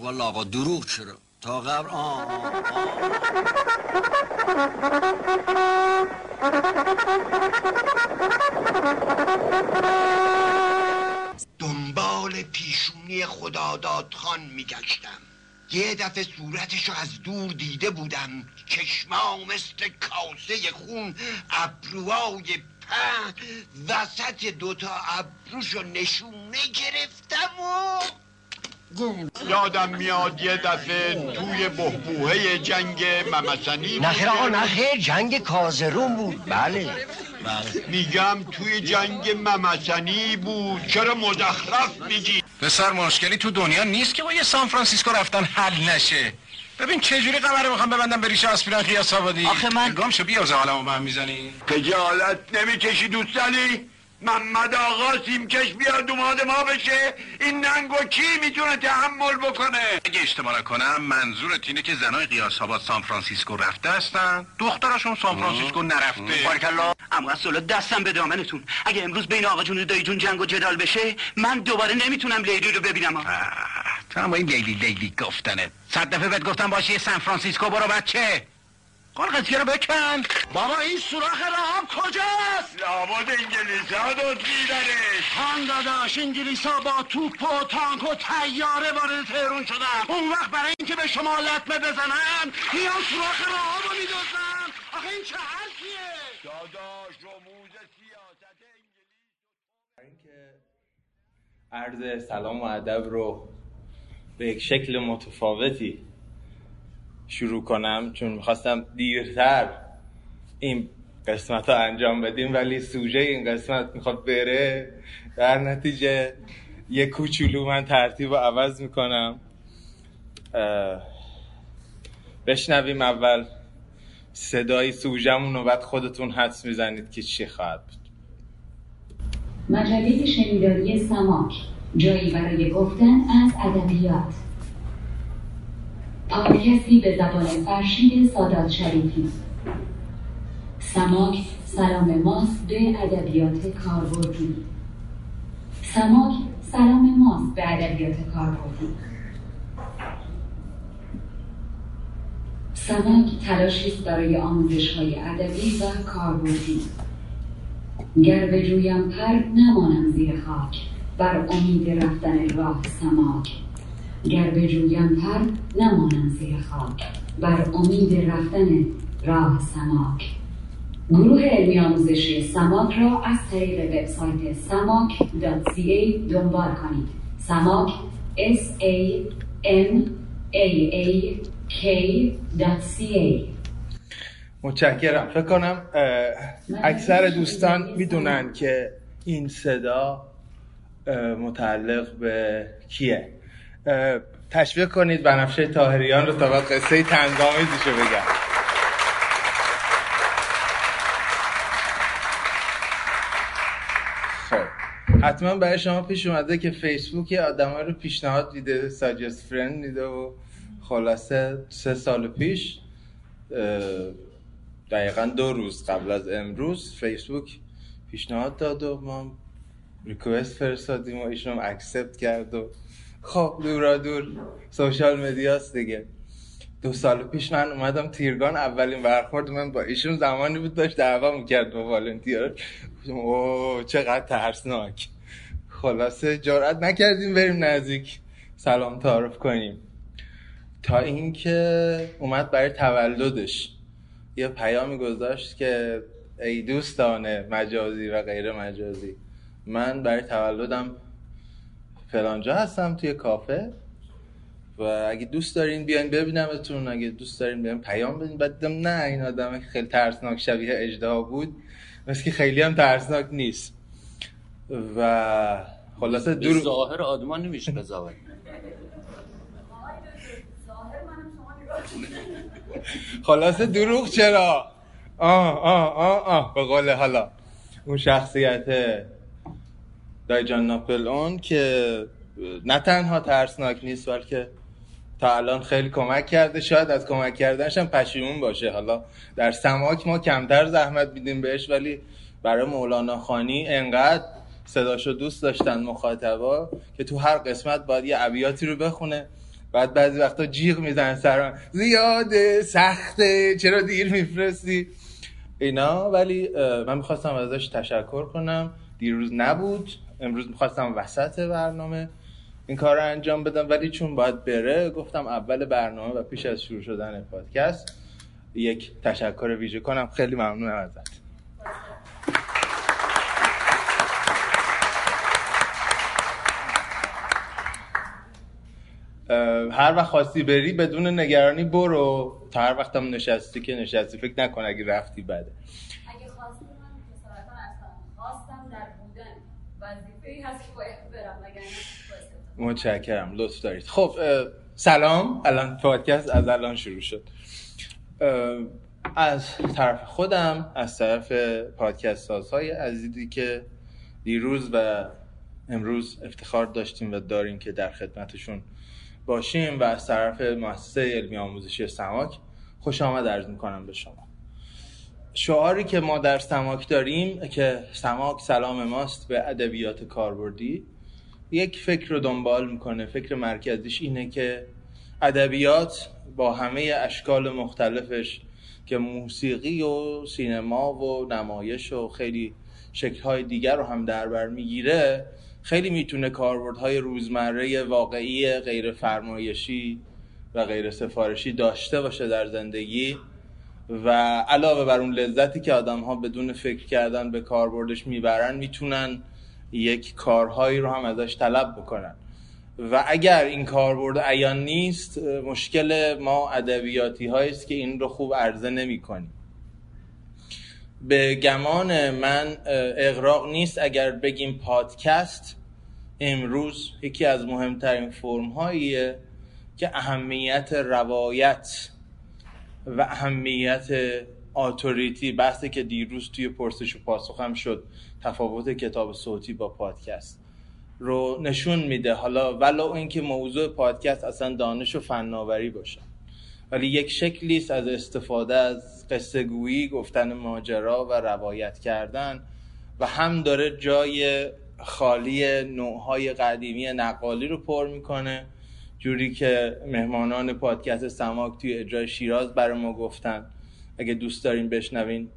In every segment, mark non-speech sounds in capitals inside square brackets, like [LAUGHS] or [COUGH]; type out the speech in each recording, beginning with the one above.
والا آقا دروغ چرا؟ تا قبل آه, دنبال پیشونی خداداد خان میگشتم. یه دفعه صورتشو از دور دیده بودم. چشما مثل کاسه خون ابروهای په وسط دوتا ابروشو نشونه گرفتم و یادم میاد یه دفعه توی بحبوهه جنگ ممسنی نخیر آقا نخیر جنگ کازرون بود. بله. میگم توی جنگ ممسنی بود. چرا مزخرف میگی؟ پسر مشکلی تو دنیا نیست که با یه سان فرانسیسکو رفتن حل نشه. ببین چه جوری قمره می‌خوام ببندم بریش آسپرین قیاس آبادی؟ آخه من گم شو بیا حالمو به هم می‌زنی خجالت نمی‌کشی دوستانی محمد آقا سیمکش بیاد دوماد ما بشه. این ننگو کی می‌تونه تحمل بکنه؟ اگه اشتباه نکنم منظورت اینه که زنای غیاث آباد سان فرانسیسکو رفته هستن. دخترشون سان فرانسیسکو نرفته. بارکالله عمو اسدالله دستم به دامنتون اگه امروز بین آقا جون و دایی جون جنگ و جدال بشه من دوباره نمی‌تونم لیلی رو ببینم. ها. تو هم این لیلی لیلی گفتنه. صد دفعه بهت گفتم پاشو سان فرانسیسکو برو بچه. قال قضیه رو بکن بابا این سوراخ رهاب کجاست؟ لابد انگلیسی ها دزدیدنش خان داداش انگلیس ها با توپ و تانک و تیاره وارد تهرون شدن. اون وقت برای اینکه به شما لطمه بزنن میان سوراخ رهاب رو میدوزن. آخه این چه حرفیه؟ داداش رموز سیاست عرض سلام و ادب رو به یک شکل متفاوتی شروع کنم چون می‌خواستم دیرتر این قسمت ها انجام بدیم ولی سوژه این قسمت می‌خواد بره. در نتیجه یه کوچولو من ترتیب رو عوض می‌کنم. بشنویم اول صدای سوژمون و بعد خودتون حدس می‌زنید که چی خواهد بود. مجله شنیداری سماک جایی برای گفتن از ادبیات. پادکستی به زبان فرشید سادات شریفی. سماک سلام ماست به ادبیات کاربردی. سماک سلام ماست به ادبیات کاربردی. سماک تلاشی است برای آموزش های ادبی و کاربردی. گر بجویم پر نمانم زیر خاک بر امید رفتن راه سماک. گر بجویم پر نمانم زیر خاک. بر امید رفتن راه سماک. گروه علمی آموزشی سماک را از طریق وبسایت samak.ca دنبال کنید. سماک s a m a a k.ca متشکرم. فکر کنم اکثر دوستان می‌دونن که این صدا متعلق به کیه؟ تشویق کنید بنفشه تاهریان رو تا بعد قصه تنگامیزشو بگم. خب حتما برای شما پیش اومده که فیسبوک آدم رو پیشنهاد میده suggest friend میده و خلاصه سه سال پیش دقیقا دو روز قبل از امروز فیسبوک پیشنهاد داد و ما request فرستادیم و ایشون accept کرد و خب دورا دور. social media ست دیگه. دو سال پیش من اومدم تیرگان اولین برخورد من با ایشون زمانی بود داشت دعوا می‌کرد با volunteer او چقدر ترسناک. خلاصه جرأت نکردیم بریم نزدیک. سلام تعارف کنیم. تا اینکه اومد برای تولدش. یه پیامی گذاشت که ای دوستان مجازی و غیر مجازی. من برای تولدم فلانجا هستم توی کافه. و اگه دوست دارین بیاین ببینمتون اگه دوست دارین بیاین پیام بدین. بعد دیدم نه این آدم خیلی ترسناک شبیه اجدها بود. مثل که خیلی هم ترسناک نیست. و خلاصه دور ظاهر آدمان نمیشه قضاوت خلاصه دروغ چرا؟ آه آه آه آه به قول حالا اون شخصیت دایجان ناپل اون که نه تنها ترسناک نیست بلکه تا الان خیلی کمک کرده. شاید از کمک کردنش هم پشیمون باشه. حالا در سماک ما کمتر زحمت میدیم بهش ولی برای مولانا خانی انقدر صداشو دوست داشتن مخاطبا که تو هر قسمت باید یه ابیاتی رو بخونه. بعد بعضی وقتا جیغ می‌زنن سرم زیاده سخته چرا دیر میفرستی؟ اینا. ولی من می‌خواستم ازش تشکر کنم. دیروز نبود. امروز می‌خواستم وسط برنامه این کار رو انجام بدم ولی چون باید بره گفتم اول برنامه و پیش از شروع شدن پادکست یک تشکر ویژه کنم. خیلی ممنونم ازت. هر وقت خواستی بری بدون نگرانی برو. تا هر وقتم نشستی که نشستی فکر نکن اگه رفتی بده اگه خواستی من خواستم در بودن متشکرم لطف دارید. خب سلام. الان پادکست از الان شروع شد. از طرف خودم از طرف پادکست سازهای عزیزی که دیروز و امروز افتخار داشتیم و داریم که در خدمتشون باشیم و از طرف مؤسسه علمی آموزشی سماک خوش آمد عرض می‌کنم به شما. شعاری که ما در سماک داریم که سماک سلام ماست به ادبیات کاربردی یک فکر رو دنبال می‌کنه. فکر مرکزیش اینه که ادبیات با همه اشکال مختلفش که موسیقی و سینما و نمایش و خیلی شکلهای دیگر رو هم در بر می‌گیره خیلی می‌تونه کاربردهای روزمره واقعی غیر فرمایشی و غیر سفارشی داشته باشه در زندگی. و علاوه بر اون لذتی که آدم ها بدون فکر کردن به کاربردش می‌برن می‌تونن یک کارهایی رو هم ازش طلب بکنن. و اگر این کاربرد عیان نیست مشکل ما ادبیاتی است که این رو خوب عرضه نمی کنیم به گمان من اغراق نیست اگر بگیم پادکست امروز یکی از مهمترین فرم هاییه که اهمیت روایت و اهمیت آتوریتی بحثی که دیروز توی پرسش و پاسخ هم شد تفاوت کتاب صوتی با پادکست رو نشون میده. حالا ولو اینکه موضوع پادکست اصلا دانش و فناوری باشه. ولی یک شکلی است از استفاده از قصه گویی گفتن ماجرا و روایت کردن و هم داره جای خالی نوعهای قدیمی نقالی رو پر می‌کنه. جوری که مهمانان پادکست سماک توی اجرای شیراز برای ما گفتن. اگه دوست دارین بشنوین.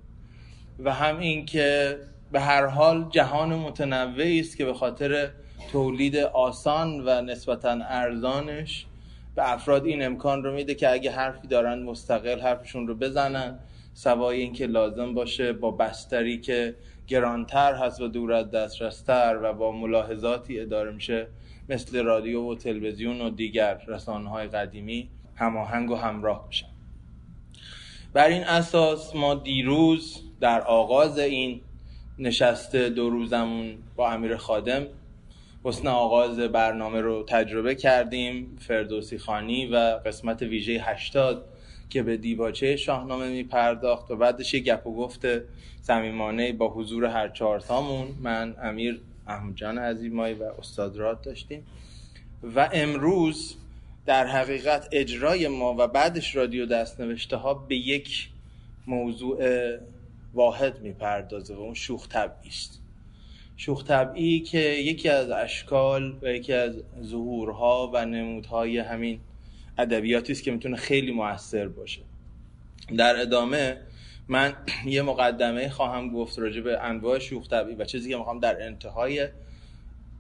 و هم این که به هر حال جهان متنوعی است که به خاطر تولید آسان و نسبتا ارزانش به افراد این امکان رو میده که اگه حرفی دارن مستقل حرفشون رو بزنن. سوای اینکه لازم باشه با بستری که گرانتر هست و دور از دسترستر و با ملاحظاتی اداره میشه مثل رادیو و تلویزیون و دیگر رسانه های قدیمی هماهنگ و همراه بشن بر این اساس ما دیروز در آغاز این نشست دو روزمون با امیر خادم حسن آغاز برنامه رو تجربه کردیم فردوسی خانی و قسمت ویژه 80 که به دیباچه شاهنامه می پرداخت و بعدش یه گپ و گفت صمیمانه با حضور هر چهارتامون من امیر احمدجان عزیمایی و استاد راد داشتیم. و امروز در حقیقت اجرای ما و بعدش رادیو دستنوشته ها به یک موضوع واحد می‌پردازه و اون شوخ طبعی است. شوخ طبعی که یکی از اشکال و یکی از ظهورها و نمودهای همین ادبیاتی است که می‌تونه خیلی موثر باشه. در ادامه من [CLEARS THROAT] یه مقدمه خواهم گفت راجع به انواع شوخ طبعی و چیزی که می‌خوام در انتهای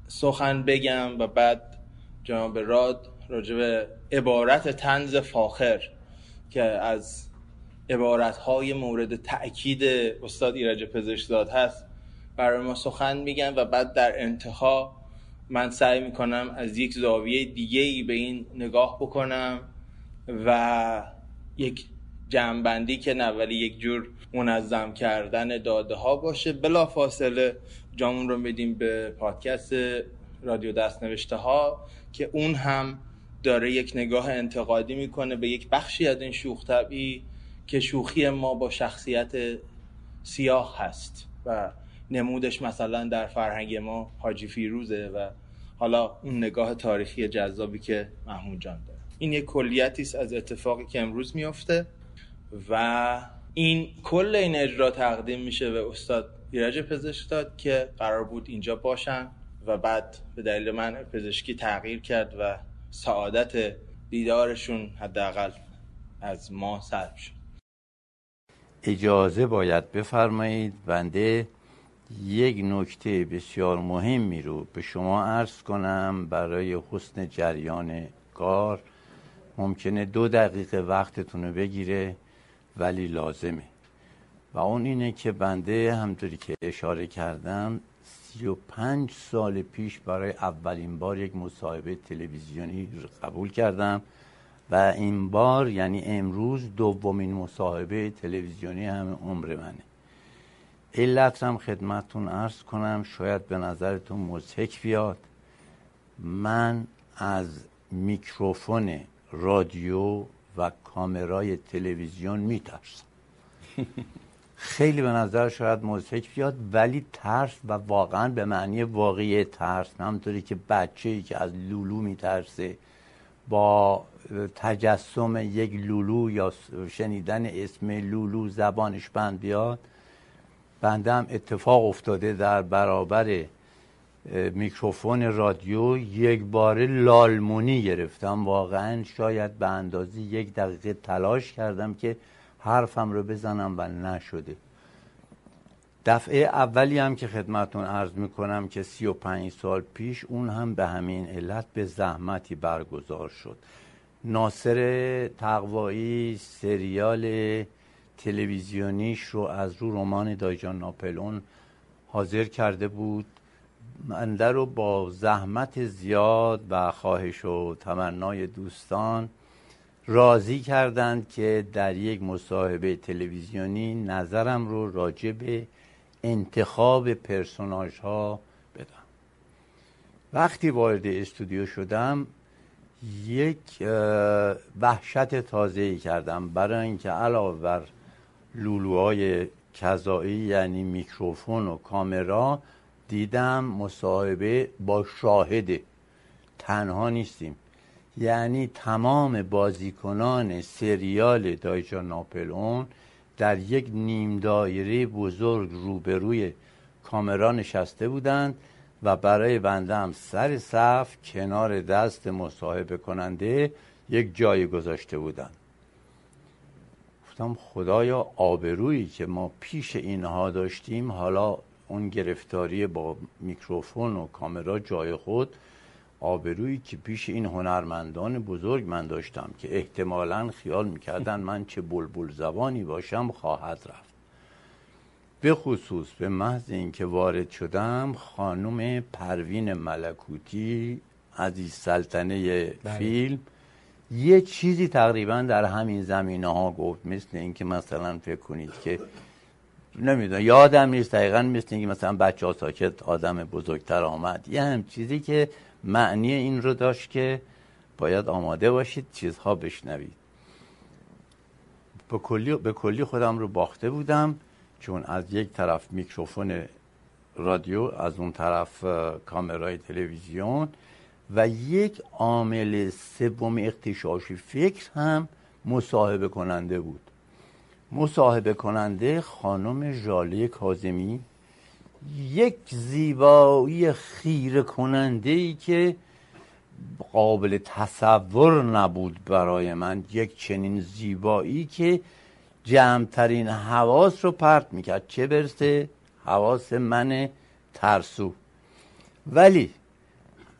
سخن بگم و بعد جناب راد راجع به عبارت تنز فاخر که از عبارتهای مورد تأکید استاد ایرج پزشکزاد هست برای ما سخن میگن و بعد در انتها من سعی می‌کنم از یک زاویه دیگه ای به این نگاه بکنم و یک جمعبندی که نه یک جور منظم کردن داده ها باشه. بلا فاصله جامون رو میدیم به پادکست رادیو دست نوشته ها که اون هم داره یک نگاه انتقادی می‌کنه به یک بخشی از این شوخ طبعی که شوخی ما با شخصیت سیاه هست و نمودش مثلا در فرهنگ ما حاجی فیروزه و حالا اون نگاه تاریخی جذابی که محمود جان داره. این یک کلیتی از اتفاقی که امروز میافته. و این کل این اجرا تقدیم میشه به استاد ایرج پزشک داد که قرار بود اینجا باشن و بعد به دلیل من پزشکی تغییر کرد و سعادت دیدارشون حداقل از ما سلب شد. اجازه باید بفرمایید بنده یک نکته بسیار مهمی رو به شما عرض کنم برای حسن جریان کار. ممکنه دو دقیقه وقتتون رو بگیره. ولی لازمه. و اون اینه که بنده همطوری که اشاره کردم سی و پنج سال پیش برای اولین بار یک مصاحبه تلویزیونی قبول کردم و این بار یعنی امروز دومین مصاحبه تلویزیونی همه عمر منه. علت هم خدمتون عرض کنم شاید به نظرتون مزهک بیاد. من از میکروفون رادیو کامرای تلویزیون میترسم. خیلی به نظر شاید مزهک بیاد ولی ترس و واقعا به معنی واقعی ترس همطوری که بچه ای که از لولو میترسه با تجسم یک لولو یا شنیدن اسم لولو زبانش بند بیاد بنده هم اتفاق افتاده در برابر میکروفون رادیو یک بار لالمونی گرفتم. واقعا شاید به اندازه یک دقیقه تلاش کردم که حرفم رو بزنم و نشده. دفعه اولی هم که خدمتون عرض می‌کنم که سی و پنج سال پیش اون هم به همین علت به زحمتی برگزار شد. ناصر تقوایی سریال تلویزیونیش رو از رو رمان دایجان ناپلون حاضر کرده بود منده رو با زحمت زیاد و خواهش و تمنای دوستان راضی کردند که در یک مصاحبه تلویزیونی نظرم رو راجع به انتخاب پرسوناج ها بدم. وقتی وارد استودیو شدم یک وحشت تازه کردم. برای اینکه علاوه بر لولوهای کذایی یعنی میکروفون و کامرا دیدم مصاحبه با شاهده تنها نیستیم. یعنی تمام بازیکنان سریال دایجا ناپلئون در یک نیم دایره بزرگ روبروی کامرا نشسته بودند و برای بنده هم سر صف کنار دست مصاحبه کننده یک جای گذاشته بودند. گفتم خدایا آبرویی که ما پیش اینها داشتیم حالا اون گرفتاری با میکروفون و کامرا جای خود آبرویی که پیش این هنرمندان بزرگ من داشتم که احتمالا خیال می‌کردن من چه بلبل زبانی باشم خواهد رفت. به خصوص به محض اینکه وارد شدم خانم پروین ملکوتی عزیز سلطنه فیلم یه چیزی تقریبا در همین زمینه ها گفت مثل اینکه مثلا فکر کنید که نمی‌دونم. یادم نیست. دقیقا مثل اینکه مثلا بچه ها ساکت آدم بزرگتر آمد. یه هم چیزی که معنی این رو داشت که باید آماده باشید چیزها بشنوید. به کلی, به کلی خودم رو باخته بودم چون از یک طرف میکروفون رادیو از اون طرف کامرای تلویزیون و یک عامل سوم اختشاشی فکر هم مصاحبه کننده بود. مصاحبه کننده خانم ژاله کازمی یک زیبایی خیره کننده ای که قابل تصور نبود برای من یک چنین زیبایی که جمعترین حواس رو پرت می‌کرد. چه برسه؟ حواس من ترسو. ولی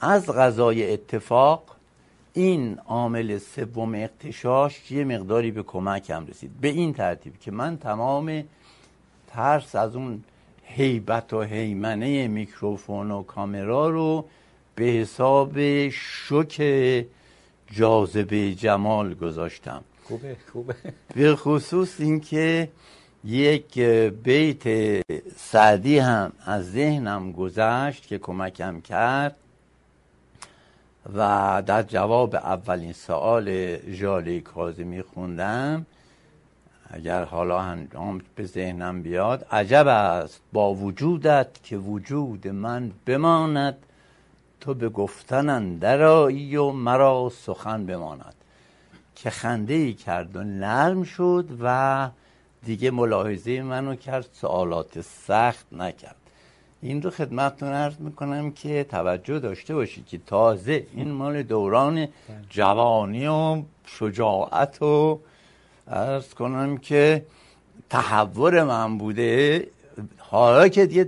از غذای اتفاق این عامل سوم اقتشاش یه مقداری به کمکم رسید. به این ترتیب که من تمام ترس از اون هیبت و هیمنه میکروفون و کامرا رو به حساب شک جاذبه جمال گذاشتم. خوبه خوبه. به خصوص اینکه یک بیت سعدی هم از ذهنم گذشت که کمکم کرد. و در جواب اولین سوال ژاله کاظمی خوندم اگر حالا هنگام به ذهنم بیاد عجب است. با وجودت که وجود من بماند تو به گفتن اندرایی و مرا سخن بماند. که خنده ای کرد و نرم شد و دیگه ملاحظه منو کرد سوالات سخت نکرد. این رو خدمتتون عرض می‌کنم که توجه داشته باشید که تازه این مال دوران جوانی و شجاعت و عرض کنم که تحور من بوده. حالا که یه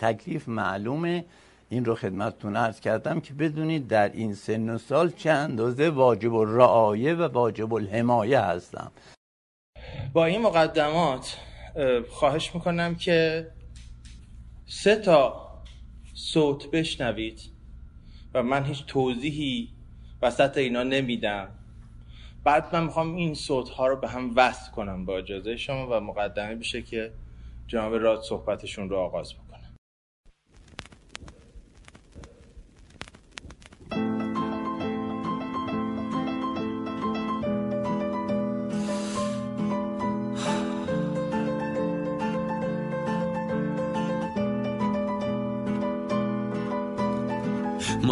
تکلیف معلومه این رو خدمتتون عرض کردم که بدونید در این سن و سال چه اندازه واجب الرعایه و واجب الحمایه هستم. با این مقدمات خواهش می‌کنم که سه تا صوت بشنوید و من هیچ توضیحی وسط اینا نمیدم. بعد من می‌خوام این صوت ها رو به هم وصل کنم با اجازه شما و مقدمه بشه که جناب راد صحبتشون رو آغاز بکنم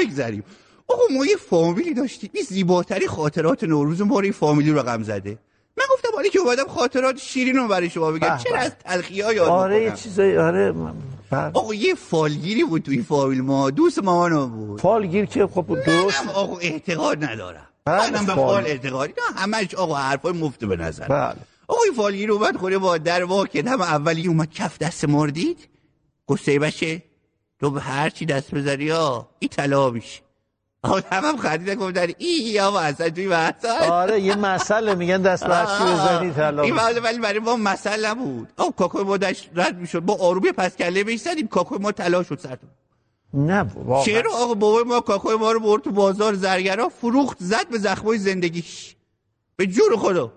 بگذریم. آقا ما یه فامیلی داشتیم. این زیباتری خاطرات نوروز ما رو این فامیلی رقم زده. من گفتم حالا که اومدم خاطرات شیرین رو برای شما بگم. چرا از تلخی ها یاد آره یه چیزایی آره آقا یه فالگیری بود توی فامیل ما. دوست مامانو بود. فالگیر که خب درست آقا اعتقاد ندارم. منم به فال اعتقادی نه همش آقا حرفای مفت به نظر. بله. آقا این فالگیر اومد خوره با در واکد هم اولی اومد کف دست مردید گسته بشه تو به هر چی دست بذاری ها این طلا میشه آقا هم هم خریدن گفتن ای یا اصلا توی مسئله آره یه مسئله میگن دست به چی بزنی طلا این ولی برای ما مسئله بود آقا کاکوی ما داشت رد می‌شد. با آرومی پس کله بهش زدیم کاکوی ما طلا شد سرتون نه واقعا. چرا؟ آقا بابای ما کاکوی ما رو برد تو بازار زرگرا فروخت زد به زخمای زندگیش. به جور خدا.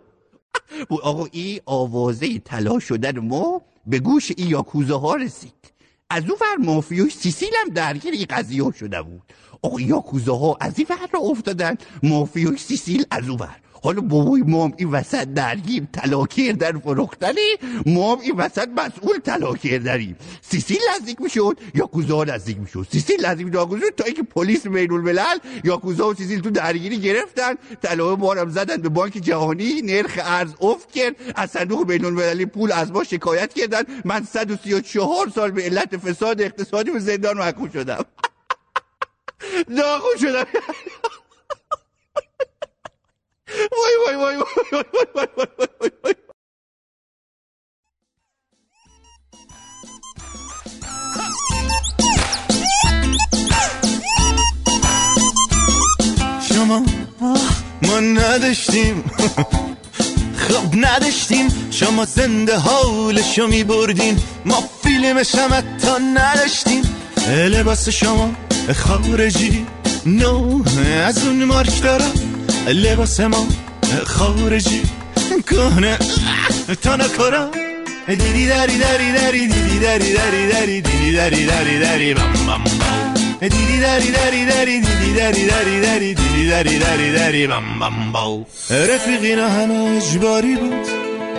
[LAUGHS] آقا این آوازه طلا شدن ما به گوش این یاکوزا ها رسید. از اون ور مافیای سیسیل هم درگیر این قضیه شده بود. آقا یاکوزا ها از این ور را افتادن مافیای سیسیل از اون ور. حالا بابای مام این وسط درگیر طلا کردن فروختنی مام این وسط مسئول طلا کردنی سیسیل نزدیک می‌شد یاکوزا نزدیک می‌شد. سیسیل نزدیک می‌شد تا اینکه پلیس بین الملل یاکوزا و سیسیل تو درگیری گرفتن طلا ما زدن به بانک جهانی نرخ ارز افت کرد از صندوق بین المللی پول از ما شکایت کردن. من 134 سال به علت فساد اقتصادی به زندان محکوم شدم. [LAUGHS] ناخون شدم. [LAUGHS] وای وای وای وای وای وای وای وای شما ما نداشتیم خب نداشتیم شما زنده حالشو می بردین ما فیلمش هم تا نداشتیم لباس شما خارجی نو از اون مارک دارم لباس ما خارجی کنه تا نکرم دیدی داری داری داری دیدی داری داری داری دیدی داری داری داری بم بم بم دیدی داری داری داری دیدی داری داری داری دیدی داری داری داری بم بم باو رفیقینا همه اجباری بود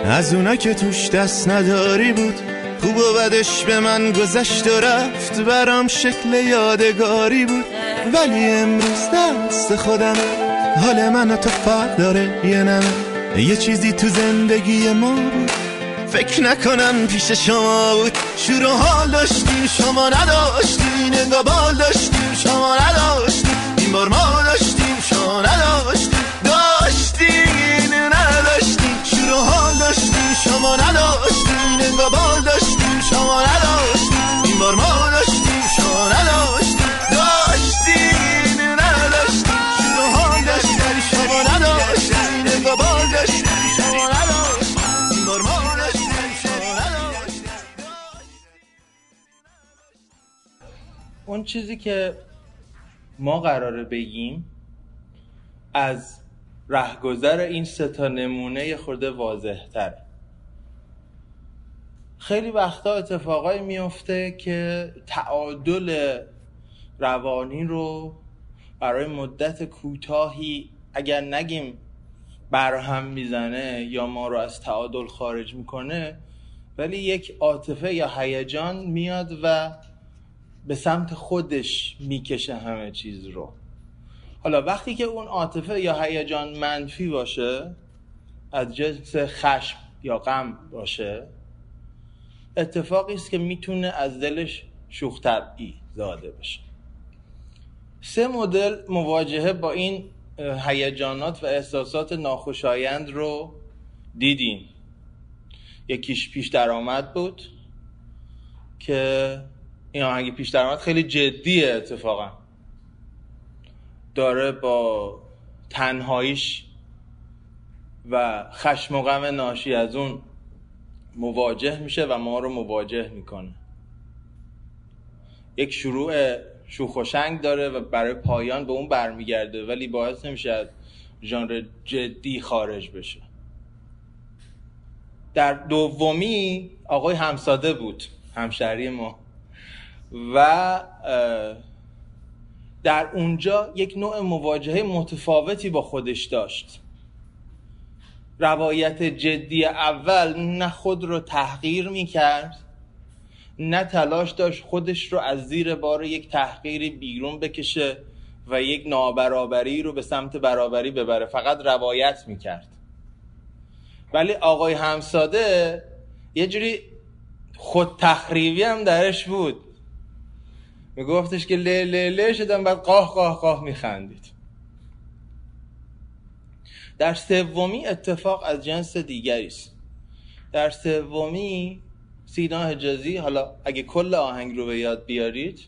از اونا که توش دست نداری بود خوب و بدش به من گذشت و رفت برام شکل یادگاری بود ولی امروز دست خودم حال من تو فرق داره یه نمه یه چیزی تو زندگی ما بود. فکر نکنم پیش شما بود. شروع حال داشتیم شما نداشتیم. نگاه بال داشتیم شما نداشتیم. این بار ما داشتیم شما نداشتیم. اون چیزی که ما قراره بگیم از رهگذر این سه تا نمونه خورده واضح تره خیلی وقتا اتفاقایی میفته که تعادل روانی رو برای مدت کوتاهی اگر نگیم برهم می‌زنه یا ما رو از تعادل خارج می‌کنه ولی یک عاطفه یا هیجان میاد و به سمت خودش می‌کشه همه چیز رو. حالا وقتی که اون عاطفه یا هیجان منفی باشه از جنس خشم یا غم باشه اتفاقی است که می‌تونه از دلش شوخ طبعی زاده بشه. سه مدل مواجهه با این هیجانات و احساسات ناخوشایند رو دیدیم. یکیش پیش درآمد بود که این آهنگ پیش درآمد خیلی جدیه اتفاقا. داره با تنهاییش و خشم و غم ناشی از اون مواجه میشه و ما رو مواجه می‌کنه. یک شروع شوخ و شنگ داره و برای پایان به اون برمیگرده ولی باعث نمیشه از ژانر جدی خارج بشه. در دومی آقای همساده بود همشهری ما. و در اونجا یک نوع مواجهه متفاوتی با خودش داشت. روایت جدی اول نه خود رو تحقیر می‌کرد نه تلاش داشت خودش رو از زیر بار یک تحقیری بیرون بکشه و یک نابرابری رو به سمت برابری ببره. فقط روایت می‌کرد. ولی آقای همساده یه جوری خود تخریبی هم درش بود. میگفتش که له له له شدم بعد قاه قاه قاه میخندید. در سومی اتفاق از جنس دیگری است. در سومی سینا حجازی حالا اگه کل آهنگ رو به یاد بیارید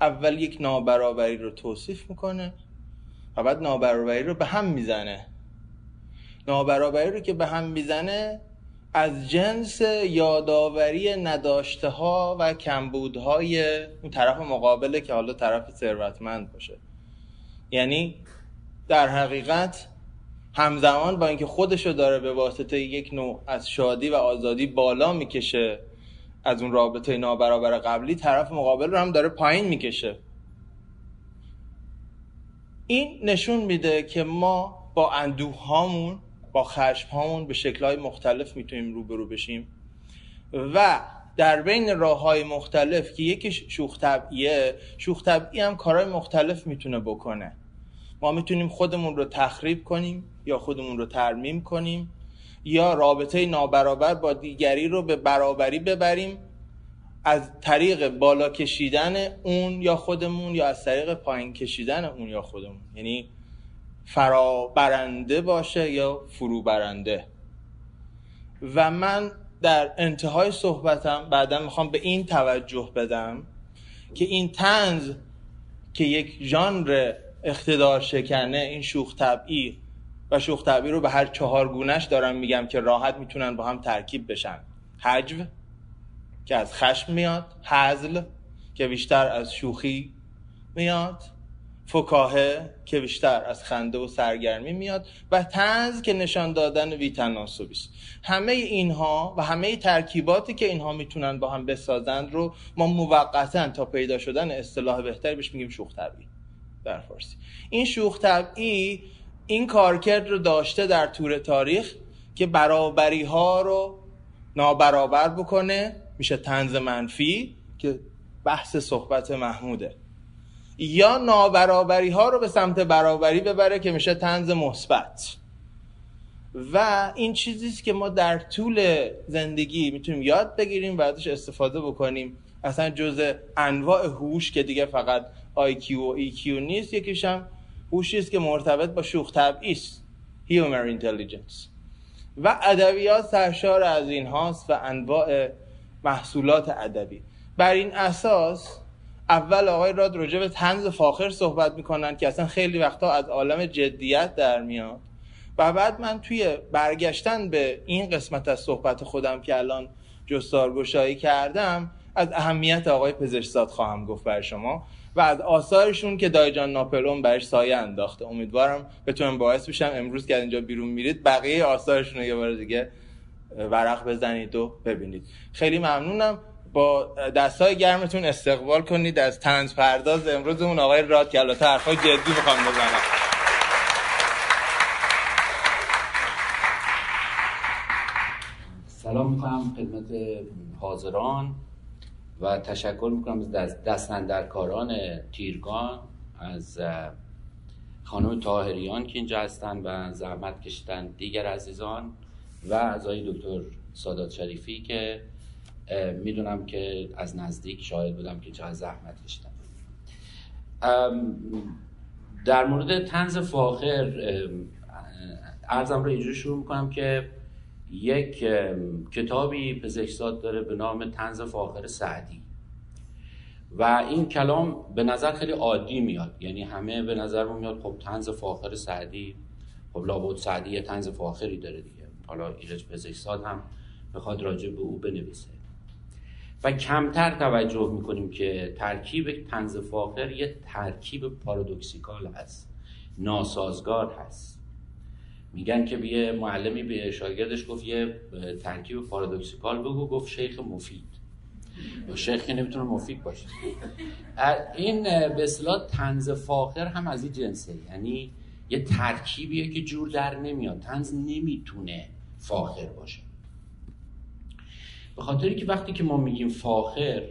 اول یک نابرابری رو توصیف می‌کنه و بعد نابرابری رو به هم می‌زنه. نابرابری رو که به هم می‌زنه از جنس یادآوری نداشته ها و کمبودهای اون طرف مقابله که حالا طرف ثروتمند باشه. یعنی در حقیقت همزمان با اینکه خودشو داره به واسطه یک نوع از شادی و آزادی بالا می‌کشه از اون رابطه نابرابر قبلی طرف مقابل رو هم داره پایین می‌کشه. این نشون میده که ما با اندوه هامون با خشم هامون به شکلهای مختلف می‌تونیم روبرو بشیم. و در بین راه های مختلف که یکیش شوخ طبعیه شوخ طبعی هم کارهای مختلف می‌تونه بکنه. ما می‌تونیم خودمون رو تخریب کنیم یا خودمون رو ترمیم کنیم یا رابطه نابرابر با دیگری رو به برابری ببریم از طریق بالا کشیدن اون یا خودمون یا از طریق پایین کشیدن اون یا خودمون. یعنی فرابرنده باشه یا فروبرنده. و من در انتهای صحبتم بعدا می‌خوام به این توجه بدم که این تنز که یک ژانر اقتدار شکنه این شوخ طبعی و شوخ طبعی رو به هر چهار گونش دارم میگم که راحت می‌تونن با هم ترکیب بشن. حجو که از خشم میاد حزل که بیشتر از شوخی میاد فکاهه که بیشتر از خنده و سرگرمی میاد و تنز که نشان دادن وی تناسبی است همه اینها و همه ترکیباتی که اینها می‌تونن با هم بسازند رو ما موقتا تا پیدا شدن اصطلاح بهتری بهش میگیم شوخ طبعی. در فارسی. این شوخ طبعی این کارکرد رو داشته در طول تاریخ که برابری ها رو نابرابر بکنه. میشه تنز منفی که بحث صحبت محموده. یا نابرابری ها رو به سمت برابری ببره که میشه تنز مثبت. و این چیزی که ما در طول زندگی می‌تونیم یاد بگیریم و ازش استفاده بکنیم. اصلا جز انواع هوش که دیگه فقط IQ و EQ نیست یکیش هم هوشی است که مرتبط با شوخ طبعی است. Humor Intelligence. و ادبیات سرشار از این هاست و انواع محصولات ادبی. بر این اساس اول آقای راد راجع به تنز فاخر صحبت می‌کنن که اصلا خیلی وقتا از عالم جدیت در میاد. و بعد من توی برگشتن به این قسمت از صحبت خودم که الان جستارگشایی کردم از اهمیت آقای پزشکزاد خواهم گفت بر شما و از آثارشون که دایجان ناپلون برش سایه انداخته. امیدوارم بتونم باعث بشم امروز که اینجا بیرون میرید بقیه آثارشون رو یه بار دیگه ورق بزنید و ببینید. خیلی ممنونم. با دستای گرمتون استقبال کنید. از تنز پرداز امروزمون آقای راد که البته جدی می‌خوام بزنم. سلام می‌کنم خدمت حاضران و تشکر می‌کنم از دستندرکاران تیرگان از خانم تاهریان که اینجا هستن و زحمت کشیدن دیگر عزیزان و از آقای دکتر سادات شریفی که می‌دونم که از نزدیک شاهد بودم که چقدر زحمت کشیدن در مورد تنز فاخر ارزم رو اینجوری شروع می‌کنم که یک کتابی پزشکزاد داره به نام تنز فاخر سعدی. و این کلام به نظر خیلی عادی میاد. یعنی همه به نظر میاد خب تنز فاخر سعدی خب لابد سعدی یه تنز فاخری داره دیگه. حالا ایرج پزشکزاد هم بخواد راجع به او بنویسه. و کمتر توجه می‌کنیم که ترکیب تنز فاخر یه ترکیب پارادوکسیکال هست ناسازگار هست. میگن که یه معلمی به شاگردش گفت یه ترکیب پارادوکسیکال بگو گفت شیخ مفید. شیخ نمی‌تونه مفید باشه. این به اصطلاح تنز فاخر هم از این جنسه یعنی یه ترکیبیه که جور در نمیاد. تنز نمی‌تونه فاخر باشه. به خاطری که وقتی که ما میگیم فاخر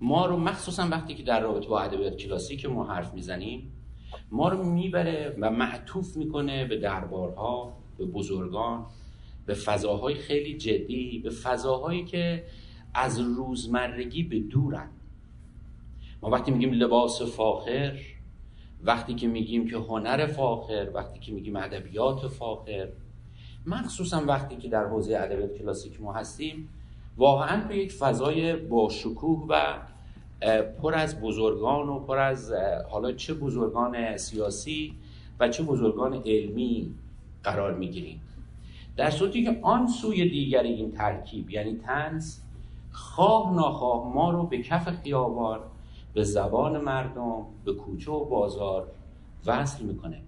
ما رو مخصوصا وقتی که در رابطه با ادبیات کلاسیک ما حرف می‌زنیم ما رو می‌بره و معطوف می‌کنه به دربارها به بزرگان به فضاهای خیلی جدی به فضاهایی که از روزمرگی به دورن. ما وقتی میگیم لباس فاخر وقتی که میگیم که هنر فاخر وقتی که میگیم ادبیات فاخر مخصوصا وقتی که در حوزه ادبیات کلاسیک ما هستیم واقعا به یک فضای با شکوه و پر از بزرگان و پر از حالا چه بزرگان سیاسی و چه بزرگان علمی قرار می‌گیریم. در صورتی که آن سوی دیگر این ترکیب یعنی تنز خواه ناخواه ما رو به کف خیابان به زبان مردم به کوچه و بازار وصل می‌کنه.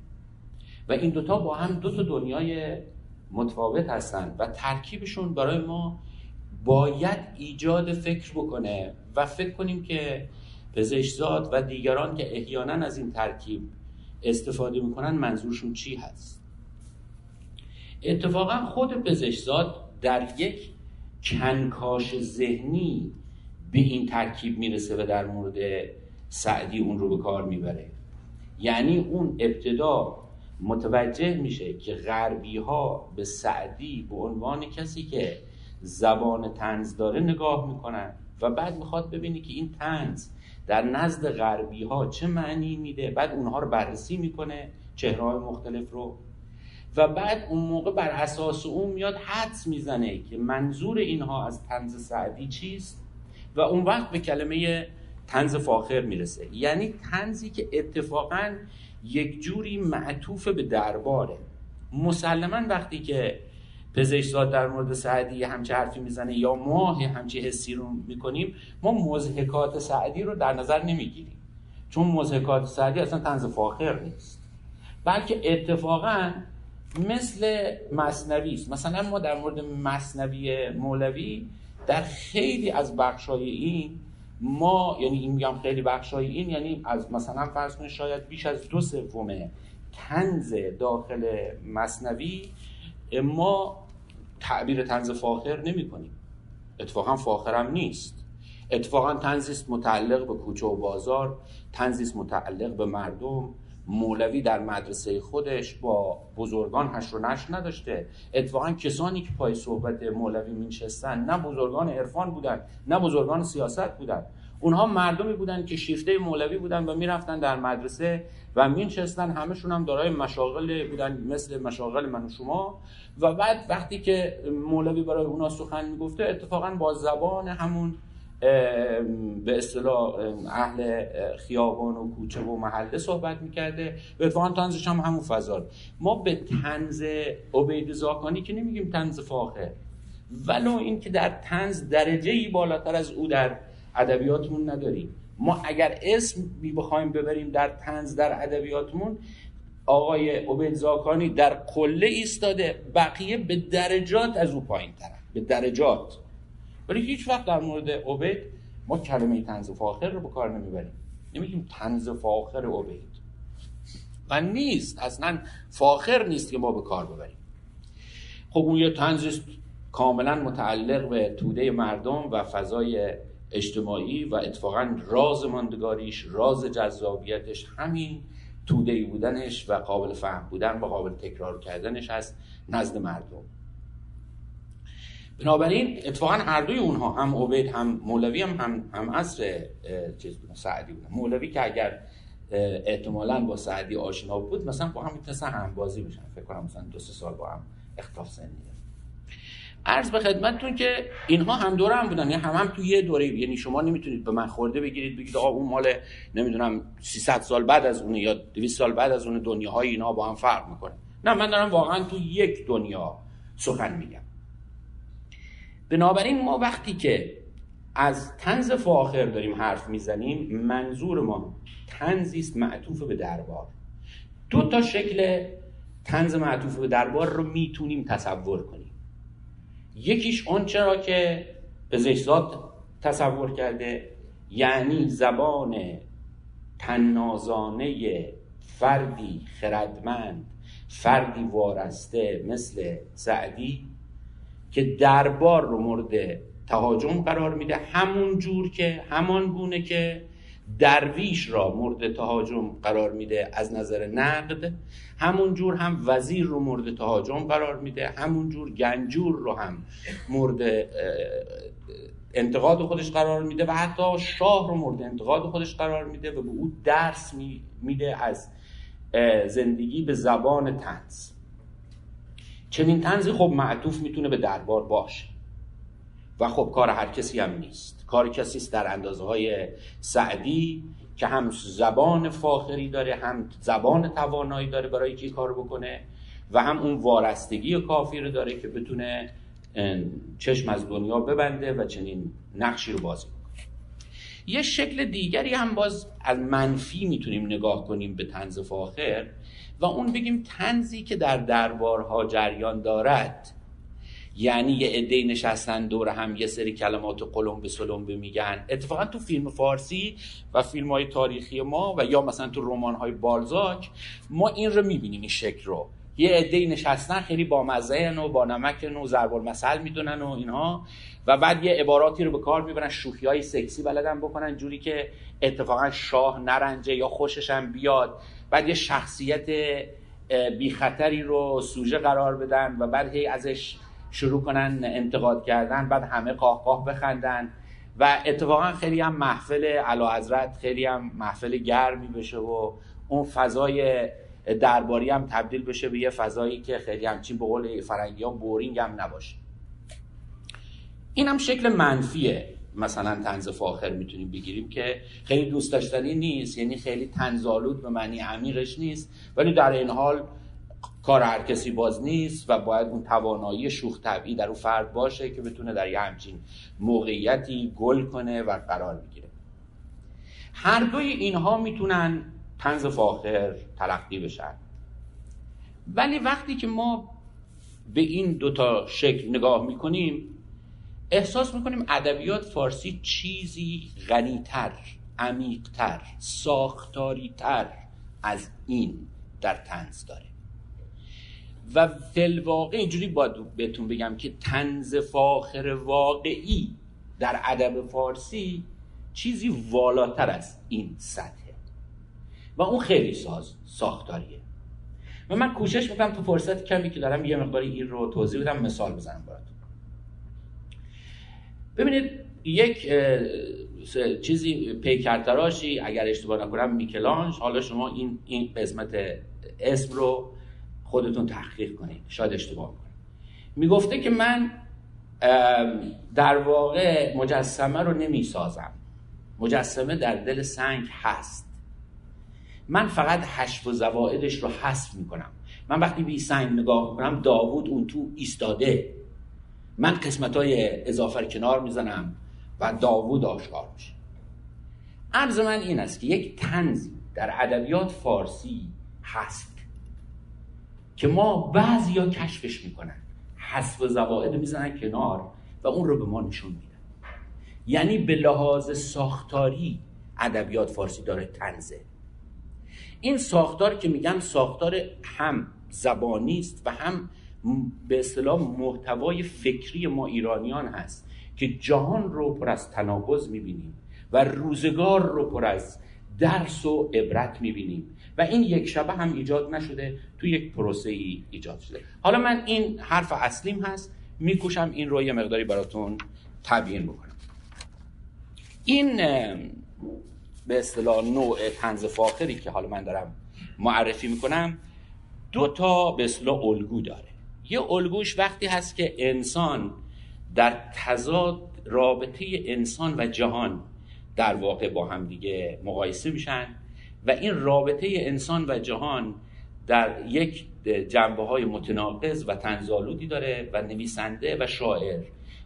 و این دوتا با هم دو تا دنیای متفاوت هستن و ترکیبشون برای ما باید ایجاد فکر بکنه و فکر کنیم که پزشکزاد و دیگران که احیانا از این ترکیب استفاده می‌کنن منظورشون چی هست؟ اتفاقا خود پزشکزاد در یک کنکاش ذهنی به این ترکیب می‌رسه و در مورد سعدی اون رو به کار می‌بره. یعنی اون ابتدا متوجه میشه که غربی ها به سعدی به عنوان کسی که زبان تنز داره نگاه می‌کنن و بعد می‌خواد ببینی که این تنز در نزد غربی ها چه معنی میده بعد اونها رو بررسی می‌کنه چهره های مختلف رو. و بعد اون موقع بر اساس اون میاد حدس می‌زنه که منظور اینها از تنز سعدی چیست و اون وقت به کلمه تنز فاخر می‌رسه. یعنی تنزی که اتفاقا یک جوری معطوف به درباره. مسلما وقتی که پزشکزاد در مورد سعدی همچه حرفی می‌زنه یا ما همچه حسی رو می‌کنیم ما مزهکات سعدی رو در نظر نمی‌گیریم. چون مزهکات سعدی اصلا تنز فاخر نیست. بلکه اتفاقا مثل مصنوی است. مثلا ما در مورد مصنوی مولوی در خیلی از بخشای این ما یعنی این میگم خیلی بخشای این یعنی از مثلا فرض کنید شاید بیش از دو سوم تنز داخل مصنوی ما تعبیر تنز فاخر نمی کنیم. اتفاقا فاخرم نیست. اتفاقا تنزیست متعلق به کوچه و بازار تنزیست متعلق به مردم. مولوی در مدرسه خودش با بزرگان هش و نش نداشته. اتفاقا کسانی که پای صحبت مولوی مینشستن نه بزرگان عرفان بودن نه بزرگان سیاست بودن. اونها مردمی بودن که شیفته مولوی بودن و می‌رفتن در مدرسه و مینشستن همشون هم دارای مشاغل بودن مثل مشاغل من و شما. و بعد وقتی که مولوی برای اونا سخن می‌گفته اتفاقا با زبان همون به اصطلاح اهل خیابان و کوچه و محله صحبت می‌کرده. و اتفاقا تنزش هم همون فضا ما به تنز عبید زاکانی که نمیگیم تنز فاخر ولو این که در تنز درجه ای بالاتر از او در ادبیاتمون نداریم. ما اگر اسم بخوایم ببریم در تنز در ادبیاتمون آقای عبید زاکانی در قله ایستاده بقیه به درجات از او پایین ترن به درجات. ولی هیچ وقت در مورد عبید ما کلمه تنز فاخر رو به کار نمی‌بریم. نمیگیم تنز فاخر عبید. و نیست. اصلا فاخر نیست که ما به کار ببریم. خب اون یه تنز کاملا متعلق به توده مردم و فضای اجتماعی و اتفاقا راز ماندگاریش راز جذابیتش همین توده بودنش و قابل فهم بودن و قابل تکرار کردنش از نزد مردم. بنابراین اتفاقا هر دوی اونها هم عبید هم مولوی هم هم, هم عصر چیز بودن سعدی بودن مولوی که اگر احتمالا با سعدی آشنا بود مثلا با هم می‌تونستن هم بازی بشن. فکر کنم مثلا دو سه سال با هم اختلاف سنی عرض به خدمتتون که اینها هم دوره هم بودن. یعنی هم هم تو یه دوره. یعنی شما نمی‌تونید به من خورده بگیرید بگید آقا اون مال نمی‌دونم 300 سال بعد از اونه یا 200 سال بعد از اون دنیاهای اینا با هم فرق می‌کنه. نه من دارم واقعا تو یک دنیا سخن میگم. بنابراین ما وقتی که از تنز فاخر داریم حرف می‌زنیم منظور ما تنزی است معطوف به دربار. دو تا شکل تنز معطوف به دربار رو می‌تونیم تصور کنیم. یکیش اون چرا که پزشکزاد تصور کرده یعنی زبان تنازانه فردی خردمند فردی وارسته مثل سعدی که دربار رو مورد تهاجم قرار میده همون جور که همان گونه که درویش را مورد تهاجم قرار میده از نظر نقد. همون جور هم وزیر رو مورد تهاجم قرار میده. همون جور گنجور رو هم مورد انتقاد خودش قرار میده و حتی شاه رو مورد انتقاد خودش قرار میده و به او درس میده از زندگی به زبان تنز چنین تنزی خب معطوف می‌تونه به دربار باشه و خب کار هر کسی هم نیست. کار کسی است در اندازه های سعدی که هم زبان فاخری داره هم زبان توانایی داره برای که کار بکنه و هم اون وارستگی کافی رو داره که بتونه چشم از دنیا ببنده و چنین نقشی رو بازی کنه یه شکل دیگری هم باز از منفی می‌تونیم نگاه کنیم به تنز فاخر و اون بگیم تنزی که در دربارها جریان دارد یعنی یه عده نشستن دور هم یه سری کلمات قلم به سلم میگن. اتفاقا تو فیلم فارسی و فیلم های تاریخی ما و یا مثلا تو رمان های بالزاک ما این رو می‌بینیم این شکل رو. یه عده نشستن خیلی با مزه و با نمک و ضرب المثل می‌دونن و اینها. و بعد یه عباراتی رو به کار می‌برن شوخی های سکسی بلدن بکنن جوری که اتفاقا شاه نرنجه یا خوشش هم بیاد. بعد یه شخصیت بی خطری رو سوژه قرار بدن و بعد هی ازش شروع کنن انتقاد کردن بعد همه قاه قاه بخندن. و اتفاقا خیلی هم محفل علا حضرت خیلی هم محفل گرمی بشه و اون فضای درباری هم تبدیل بشه به یه فضایی که خیلی همچین به قول فرنگی ها بورینگ هم نباشه. این هم شکل منفیه. مثلا تنز فاخر می‌تونیم بگیریم که خیلی دوست داشتنی نیست یعنی خیلی تنزالود به معنی عمیقش نیست ولی در این حال کار هر کسی باز نیست و باید اون توانایی شوخ طبعی در اون فرد باشه که بتونه در یه همچین موقعیتی گل کنه و قرار بگیره. هر دوی اینها می‌تونن تنز فاخر تلقی بشن. ولی وقتی که ما به این دوتا شکل نگاه می‌کنیم احساس می‌کنیم ادبیات فارسی چیزی غنیتر عمیقتر ساختاریتر از این در تنز داره. و فلواقع اینجوری باید بهتون بگم که تنز فاخر واقعی در ادب فارسی چیزی والاتر از این سطحه و اون خیلی ساز ساختاریه. و من کوشش می‌کنم تو فرصت کمی که دارم یه مقداری این رو توضیح بدم مثال بزنم براتون. ببینید یک چیزی پیکرتراشی اگر اشتباه نکنم میکلانج. حالا شما این این قسمت اسم رو خودتون تحقیق کنید. شاید اشتباه کنید می‌گفته که من در واقع مجسمه رو نمی‌سازم. مجسمه در دل سنگ هست. من فقط حشف و زوائدش رو حذف می‌کنم. من وقتی به سنگ نگاه می‌کنم داوود اون تو ایستاده. من قسمت های اضافه کنار می‌زنم و داوود آشکار میشه. عرض من این است که یک تنزی در ادبیات فارسی هست. که ما بعضی ها کشفش می‌کنن. و زواعد می‌زنن کنار و اون رو به ما نشون میدن. یعنی به لحاظ ساختاری ادبیات فارسی داره تنزه این ساختار که میگم ساختار هم زبانی است و هم به اصطلاح محتوای فکری ما ایرانیان هست که جهان رو پر از تناقض می‌بینیم و روزگار رو پر از درس و عبرت می‌بینیم. و این یک شبه هم ایجاد نشده. تو یک پروسه ای ایجاد شده. حالا من این حرف اصلیم هست میکوشم این رو یه مقداری براتون تبیین بکنم. این به اصطلاح نوع تنز فاخری که حالا من دارم معرفی می‌کنم دو تا به اصطلاح الگو داره. یه الگوش وقتی هست که انسان در تضاد رابطه انسان و جهان در واقع با هم دیگه مقایسه میشن و این رابطه انسان و جهان در یک جنبه های متناقض و تنزالودی داره و نویسنده و شاعر.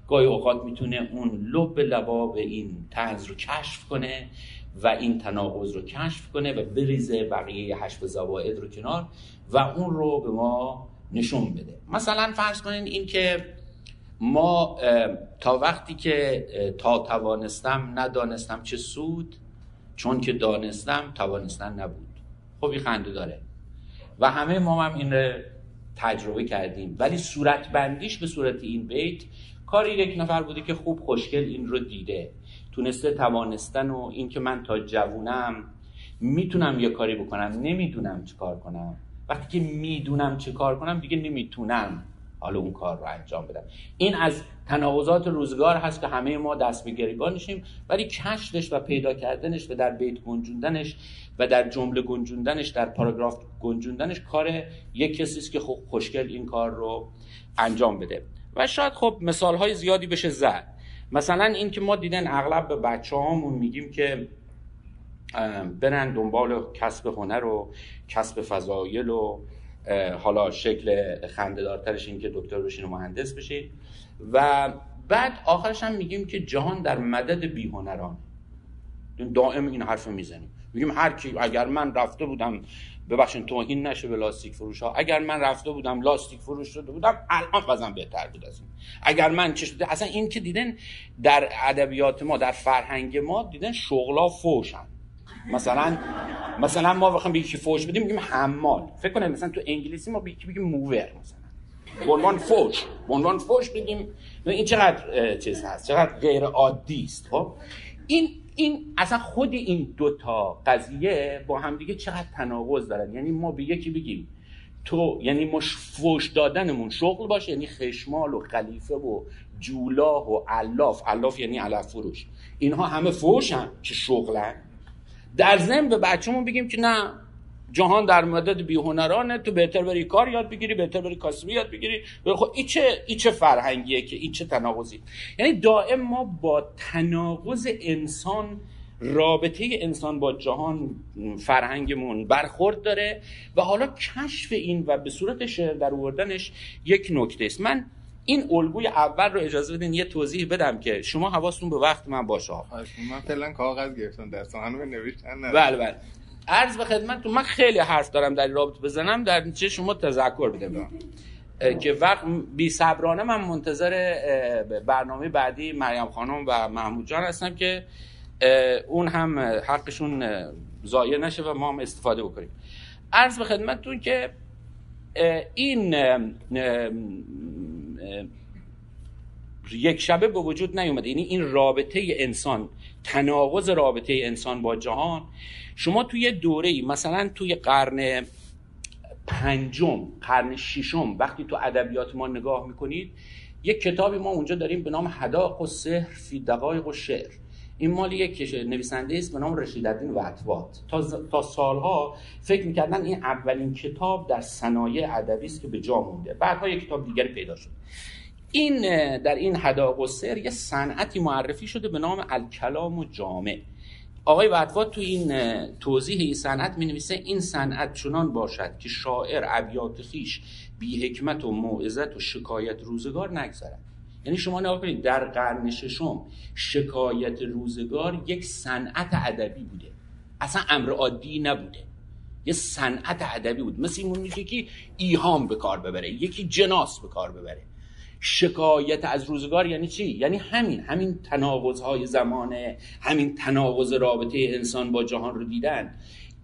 گاهی اوقات می‌تونه اون لب لباب این تنز رو کشف کنه و این تناقض رو کشف کنه و بریزه بقیه حشف زواید رو کنار و اون رو به ما نشون بده. مثلا فرض کنین این که ما تا وقتی که تا توانستم ندانستم چه سود چون که دانستم توانستن نبود. خب این خنده داره. و همه ما هم این رو تجربه کردیم. ولی صورت بندیش به صورت این بیت کاری یک نفر بوده که خوب خوشگل این رو دیده. تونسته توانستن و این که من تا جوونم می‌تونم یه کاری بکنم نمی‌دونم چه کار کنم. وقتی که می‌دونم چه کار کنم دیگه نمی‌تونم. حالا اون کار رو انجام بدم. این از تناقضات روزگار هست که همه ما دست به گریبانشیم ولی کشفش و پیدا کردنش و در بیت گنجوندنش و در جمله گنجوندنش در پاراگراف گنجوندنش کار یک کسی است که خوب خوشگل این کار رو انجام بده. و شاید خب مثال های زیادی بشه زد. مثلا این که ما دیدن اغلب به بچه هامون میگیم که برن دنبال کسب هنر و کسب فضایل و حالا شکل خندهدارترش این که دکتر بشین و مهندس بشید و بعد آخرش هم میگیم که جهان در مدد بیهنران. دائم این حرف می‌زنیم. میگیم هر کی اگر من رفته بودم ببخشید توهین نشه به لاستیک فروش ها اگر من رفته بودم لاستیک فروش شده بودم الان وزن بهتر بود از این. اگر من چه شده اصلا این که دیدن در ادبیات ما در فرهنگ ما دیدن شغلا فوشن. مثلا مثلا ما بخوام به یکی فوش بدیم میگیم حمال. فکر کنید مثلا تو انگلیسی ما به یکی بگیم موور مثلا. به عنوان فوش. به عنوان فوش بگیم این چقدر چیز هست چقدر غیر عادی است خب؟ این این اصلا خود این دوتا قضیه با همدیگه چقدر تناقض دارن. یعنی ما به یکی بگیم تو یعنی ما فوش دادنمون شغل باشه یعنی خشمال و خلیفه و جولاه و علاف. علاف یعنی علف فروش. اینها همه فوشن که شغلن. در ضمن به بچه‌مون بگیم که نه جهان در مدد بیهنرانه تو بهتر بری کار یاد بگیری بهتر بری کاسبی یاد بگیری. خب این چه این چه فرهنگیه که این چه تناقضی؟ یعنی دائم ما با تناقض انسان رابطه انسان با جهان فرهنگمون برخورد داره و حالا کشف این و به صورت شعر در آوردنش یک نکته است. من این الگوی اول رو اجازه بدین یه توضیح بدم که شما حواستون به وقت من باشه. من فعلا کاغذ گرفتم دستم هنوز نوشتن. بله بله. عرض به خدمتتون من خیلی حرف دارم در رابطه بزنم در نتیجه شما تذکر بده به من. اه، که وقت بی صبرانه من منتظر برنامه بعدی مریم خانم و محمود جان هستم که اون هم حقشون ضایع نشه و ما هم استفاده بکنیم. عرض به خدمتتون که این یک شبه به وجود نیومده. یعنی این رابطه انسان تناقض رابطه انسان با جهان. شما توی دوره ای مثلا توی قرن پنجم قرن ششم وقتی تو ادبیات ما نگاه می‌کنید یک کتابی ما اونجا داریم به نام حداق و سحر فی دقایق و شعر این مال یک نویسنده است به نام رشیدالدین وطوات. تا, تا سالها فکر می‌کردن این اولین کتاب در صنایع ادبی است که به جا مونده. بعدها یک کتاب دیگری پیدا شد. این در این سر یه صنعتی معرفی شده به نام الکلام و جامع. آقای وطوات تو این توضیح این صنعت می نویسه این صنعت چنان باشد که شاعر ابیات خیش بی حکمت و موعظت و شکایت روزگار نگذارد یعنی شما نگاه کنید در قرن ششم شکایت روزگار یک صنعت ادبی بوده. اصلا امر عادی نبوده. یه صنعت ادبی بود. مثل این که ایهام به کار ببره یکی جناس به کار ببره. شکایت از روزگار یعنی چی؟ یعنی همین همین تناقض های زمانه همین تناقض رابطه انسان با جهان رو دیدن.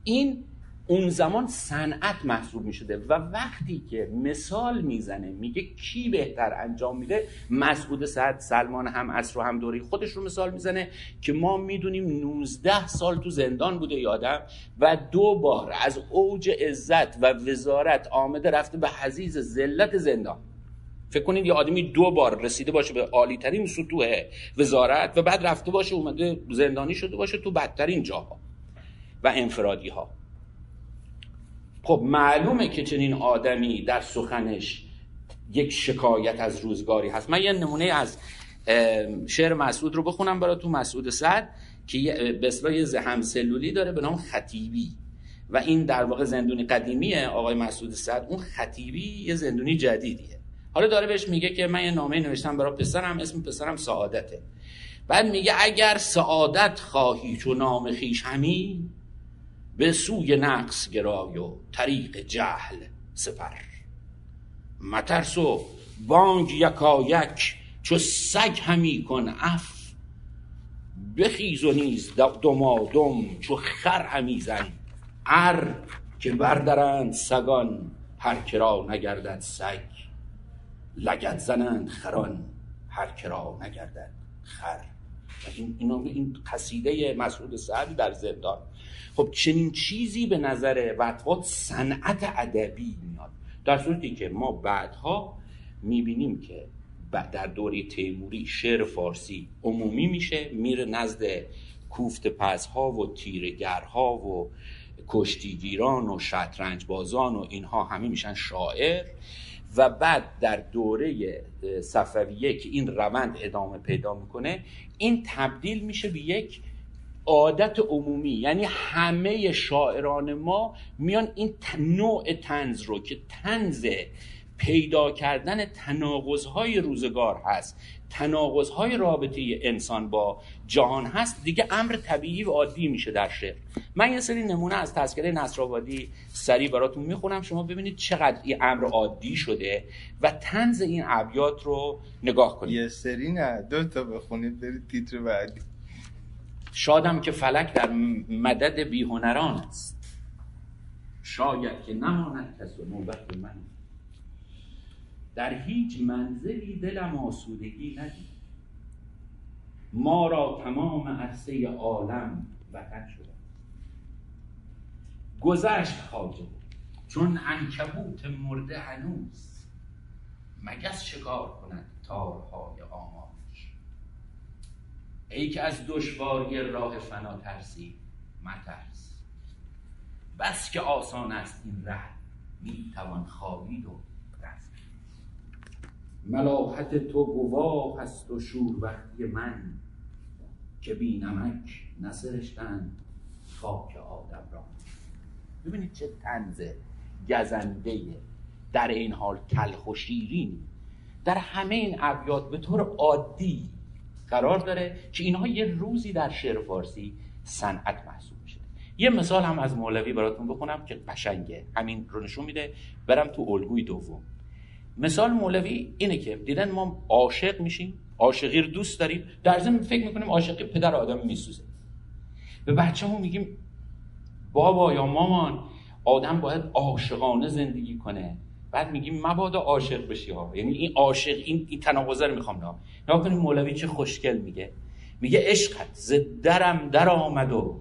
این اون زمان صنعت محسوب می شده و وقتی که مثال می‌زنه میگه کی بهتر انجام میده مسعود سعد سلمان هم عصر و هم دوری خودش رو مثال می‌زنه که ما می‌دونیم 19 سال تو زندان بوده یادم و دو بار از اوج عزت و وزارت آمده رفته به حزیز ذلت زندان. فکر کنید یه آدمی دو بار رسیده باشه به عالی ترین سطوح وزارت و بعد رفته باشه اومده زندانی شده باشه تو بدترین جاها و انفرادی ها خب معلومه که چنین آدمی در سخنش یک شکایت از روزگاری هست. من یه نمونه از شعر مسعود رو بخونم براتون مسعود سعد که به اصطلاح یه هم سلولی داره به نام خطیبی. و این در واقع زندونی قدیمیه آقای مسعود سعد. اون خطیبی یه زندونی جدیدیه. حالا داره بهش میگه که من یه نامه نوشتم برای پسرم اسم پسرم سعادته. بعد میگه اگر سعادت خواهی چو نام خیش همی به سوی نقص گرای و طریق جهل سپر. مترس و بانگ یکایک چو سگ همی کن اف بخیز و نیز دمادم چو خر همی زن. ار که بردرند سگان هر کرا نگردد سگ. لگد زنند خران هر کرا نگردد خر. این, اینو این قصیده مسعود سعدی در زندان. خب چنین چیزی به نظر وطوات صنعت ادبی میاد. در صورتی که ما بعدها می‌بینیم که در دوره تیموری شعر فارسی عمومی میشه میره نزد کوفت پزها و تیرگرها و کشتیگیران و شطرنج بازان و اینها همه میشن شاعر. و بعد در دوره صفویه که این روند ادامه پیدا می‌کنه این تبدیل میشه به یک عادت عمومی. یعنی همه شاعران ما میان این نوع تنز رو که تنز پیدا کردن تناقض‌های روزگار هست. تناقض‌های رابطه انسان با جهان هست دیگه امر طبیعی و عادی میشه در شعر. من یه سری نمونه از تذکره نصرآبادی سریع براتون می‌خونم شما ببینید چقدر این امر عادی شده و تنز این ابیات رو نگاه کنید. یه سری نه دو تا بخونید برید تیتر بعدی. شادم که فلک در مدد بیهنران است. شاید که نماند کس و نوبت من. در هیچ منزلی دلم آسودگی ندید. ما را تمام عرصه عالم وطن شده. گذشت خواجه چون عنکبوت مرده هنوز. مگس شکار کند تارهای آماج ای که از دشواری راه فنا ترسی مترس. بس که آسان است این ره می توان خوابید و ملاحت تو گواه است و شوربختی من که بی نمک نسرشتن خاک آدم را. ببینید چه تنز گزنده در این حال تلخ و شیرین در همه این ابیات به طور عادی قرار داره که اینها یه روزی در شعر فارسی صنعت محسوب میشه یه مثال هم از مولوی براتون بخونم که قشنگه. همین رو نشون میده. برم تو الگوی دوم. مثال مولوی اینه که دیدن ما عاشق میشیم عاشقی رو دوست داریم. در ضمن فکر می‌کنیم عاشقی پدر آدم میسوزه. به بچه هم میگیم بابا یا مامان آدم باید عاشقانه زندگی کنه. بعد میگیم مبادا عاشق بشی ها. یعنی این عاشق این, این تناقضه رو می‌خوام نه کنیم مولوی چه خوشگل میگه. میگه عشقت ز درم در آمد و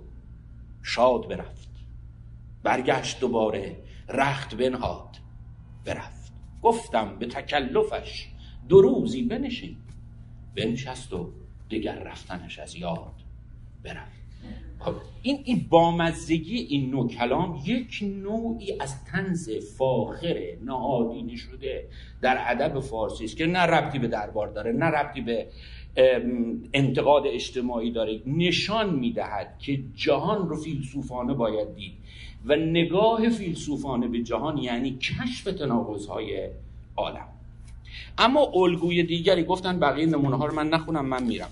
شاد برفت. برگشت دوباره رخت بنهاد برفت. گفتم به تکلفش دو روزی بنشین. بنشست و دیگر رفتنش از یاد برفت. خب این این بامزگی این نوع کلام یک نوعی از تنز فاخر نهادینه شده در ادب فارسی است که نه ربطی به دربار داره نه ربطی به انتقاد اجتماعی داره. نشان می‌دهد که جهان رو فیلسوفانه باید دید. و نگاه فیلسوفانه به جهان یعنی کشف تناقض‌های عالم. اما الگوی دیگری گفتن بقیه نمونه ها رو من نخونم من میرم.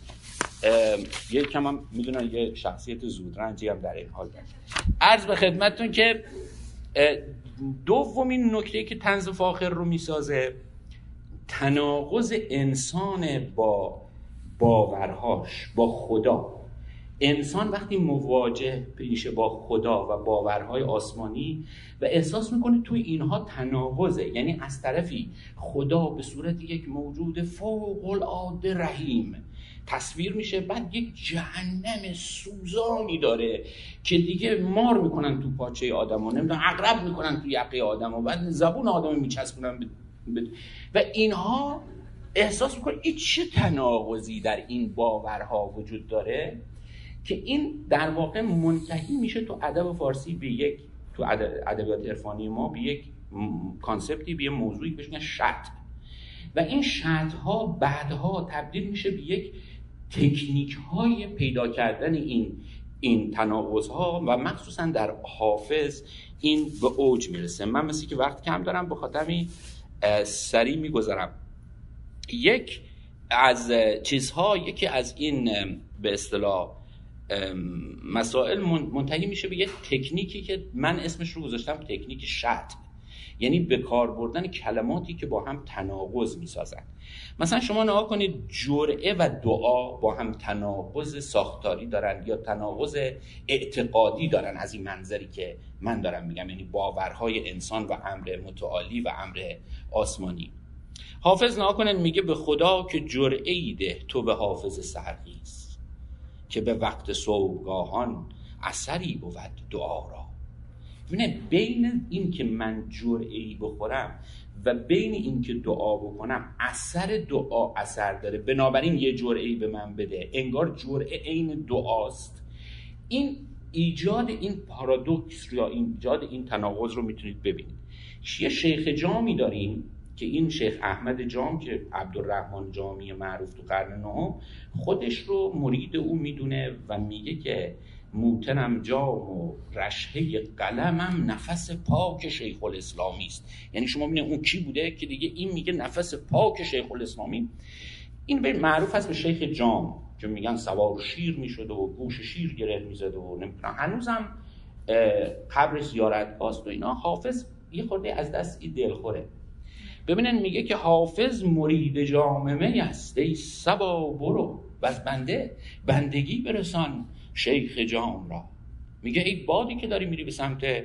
یه کم هم می‌دونن یه شخصیت زودرنجی هم در این حال عرض به خدمتتون که دومین نکته که تنز فاخر رو می‌سازه تناقض انسان با باورهاش با خدا. انسان وقتی مواجه میشه با خدا و باورهای آسمانی و احساس می‌کنه توی اینها تناقضه. یعنی از طرفی خدا به صورت یک موجود فوق العاده رحیم تصویر میشه بعد یک جهنم سوزانی داره که دیگه مار می‌کنن تو پاچه آدم ها نمی‌دونم اقرب می‌کنن تو یقه آدم ها بعد زبون آدم میچسبونن و اینها احساس می‌کنه این چه تناقضی در این باورها وجود داره؟ که این در واقع منتهی میشه تو ادب فارسی به یک تو ادبیات عرفانی ما به یک کانسپتی به یک موضوعی بهش میگن شط و این شط ها بعدها تبدیل میشه به یک تکنیک های پیدا کردن این این تناقض ها و مخصوصا در حافظ این به اوج می‌رسه. من مثل که وقت کم دارم به خاطر سریع میگذرم. یک از چیزها یکی از این به اصطلاح مسائل منتهی میشه به یه تکنیکی که من اسمش رو گذاشتم تکنیک شط یعنی به کار بردن کلماتی که با هم تناقض می‌سازن. مثلا شما نگاه کنید جرعه و دعا با هم تناقض ساختاری دارن یا تناقض اعتقادی دارن از این منظری که من دارم میگم. یعنی باورهای انسان و امر متعالی و امر آسمانی. حافظ نگاه کنید میگه به خدا که جرعه ای ده تو به حافظ سرخیز که به وقت صبحگاهان اثری بود دعا را. ببینه بین این که من جرعه ای بخورم و بین این که دعا بکنم اثر دعا اثر داره. بنابراین یه جرعه ای به من بده. انگار جرعه عین دعاست. این ایجاد این پارادوکس یا ایجاد این تناقض رو می‌تونید ببینید. یه شیخ جامی داریم که این شیخ احمد جام که عبدالرحمن جامی معروف تو قرن نهم خودش رو مرید او می‌دونه و میگه که موتنم جام و رشهه قلمم نفس پاک شیخ الاسلامی است. یعنی شما ببینید اون کی بوده که دیگه این میگه نفس پاک شیخ الاسلامی این به معروف هست به شیخ جام که میگن سوار شیر می‌شد و گوش شیر گره می‌زد و نمی‌دونم. هنوزم قبر زیارت باست و اینا. حافظ یه خورده از دست این دلخوره. ببینن میگه که حافظ مرید جامعه است. ای سبا برو. و بنده بندگی برسان شیخ جام را. میگه ای بادی که داری میری به سمت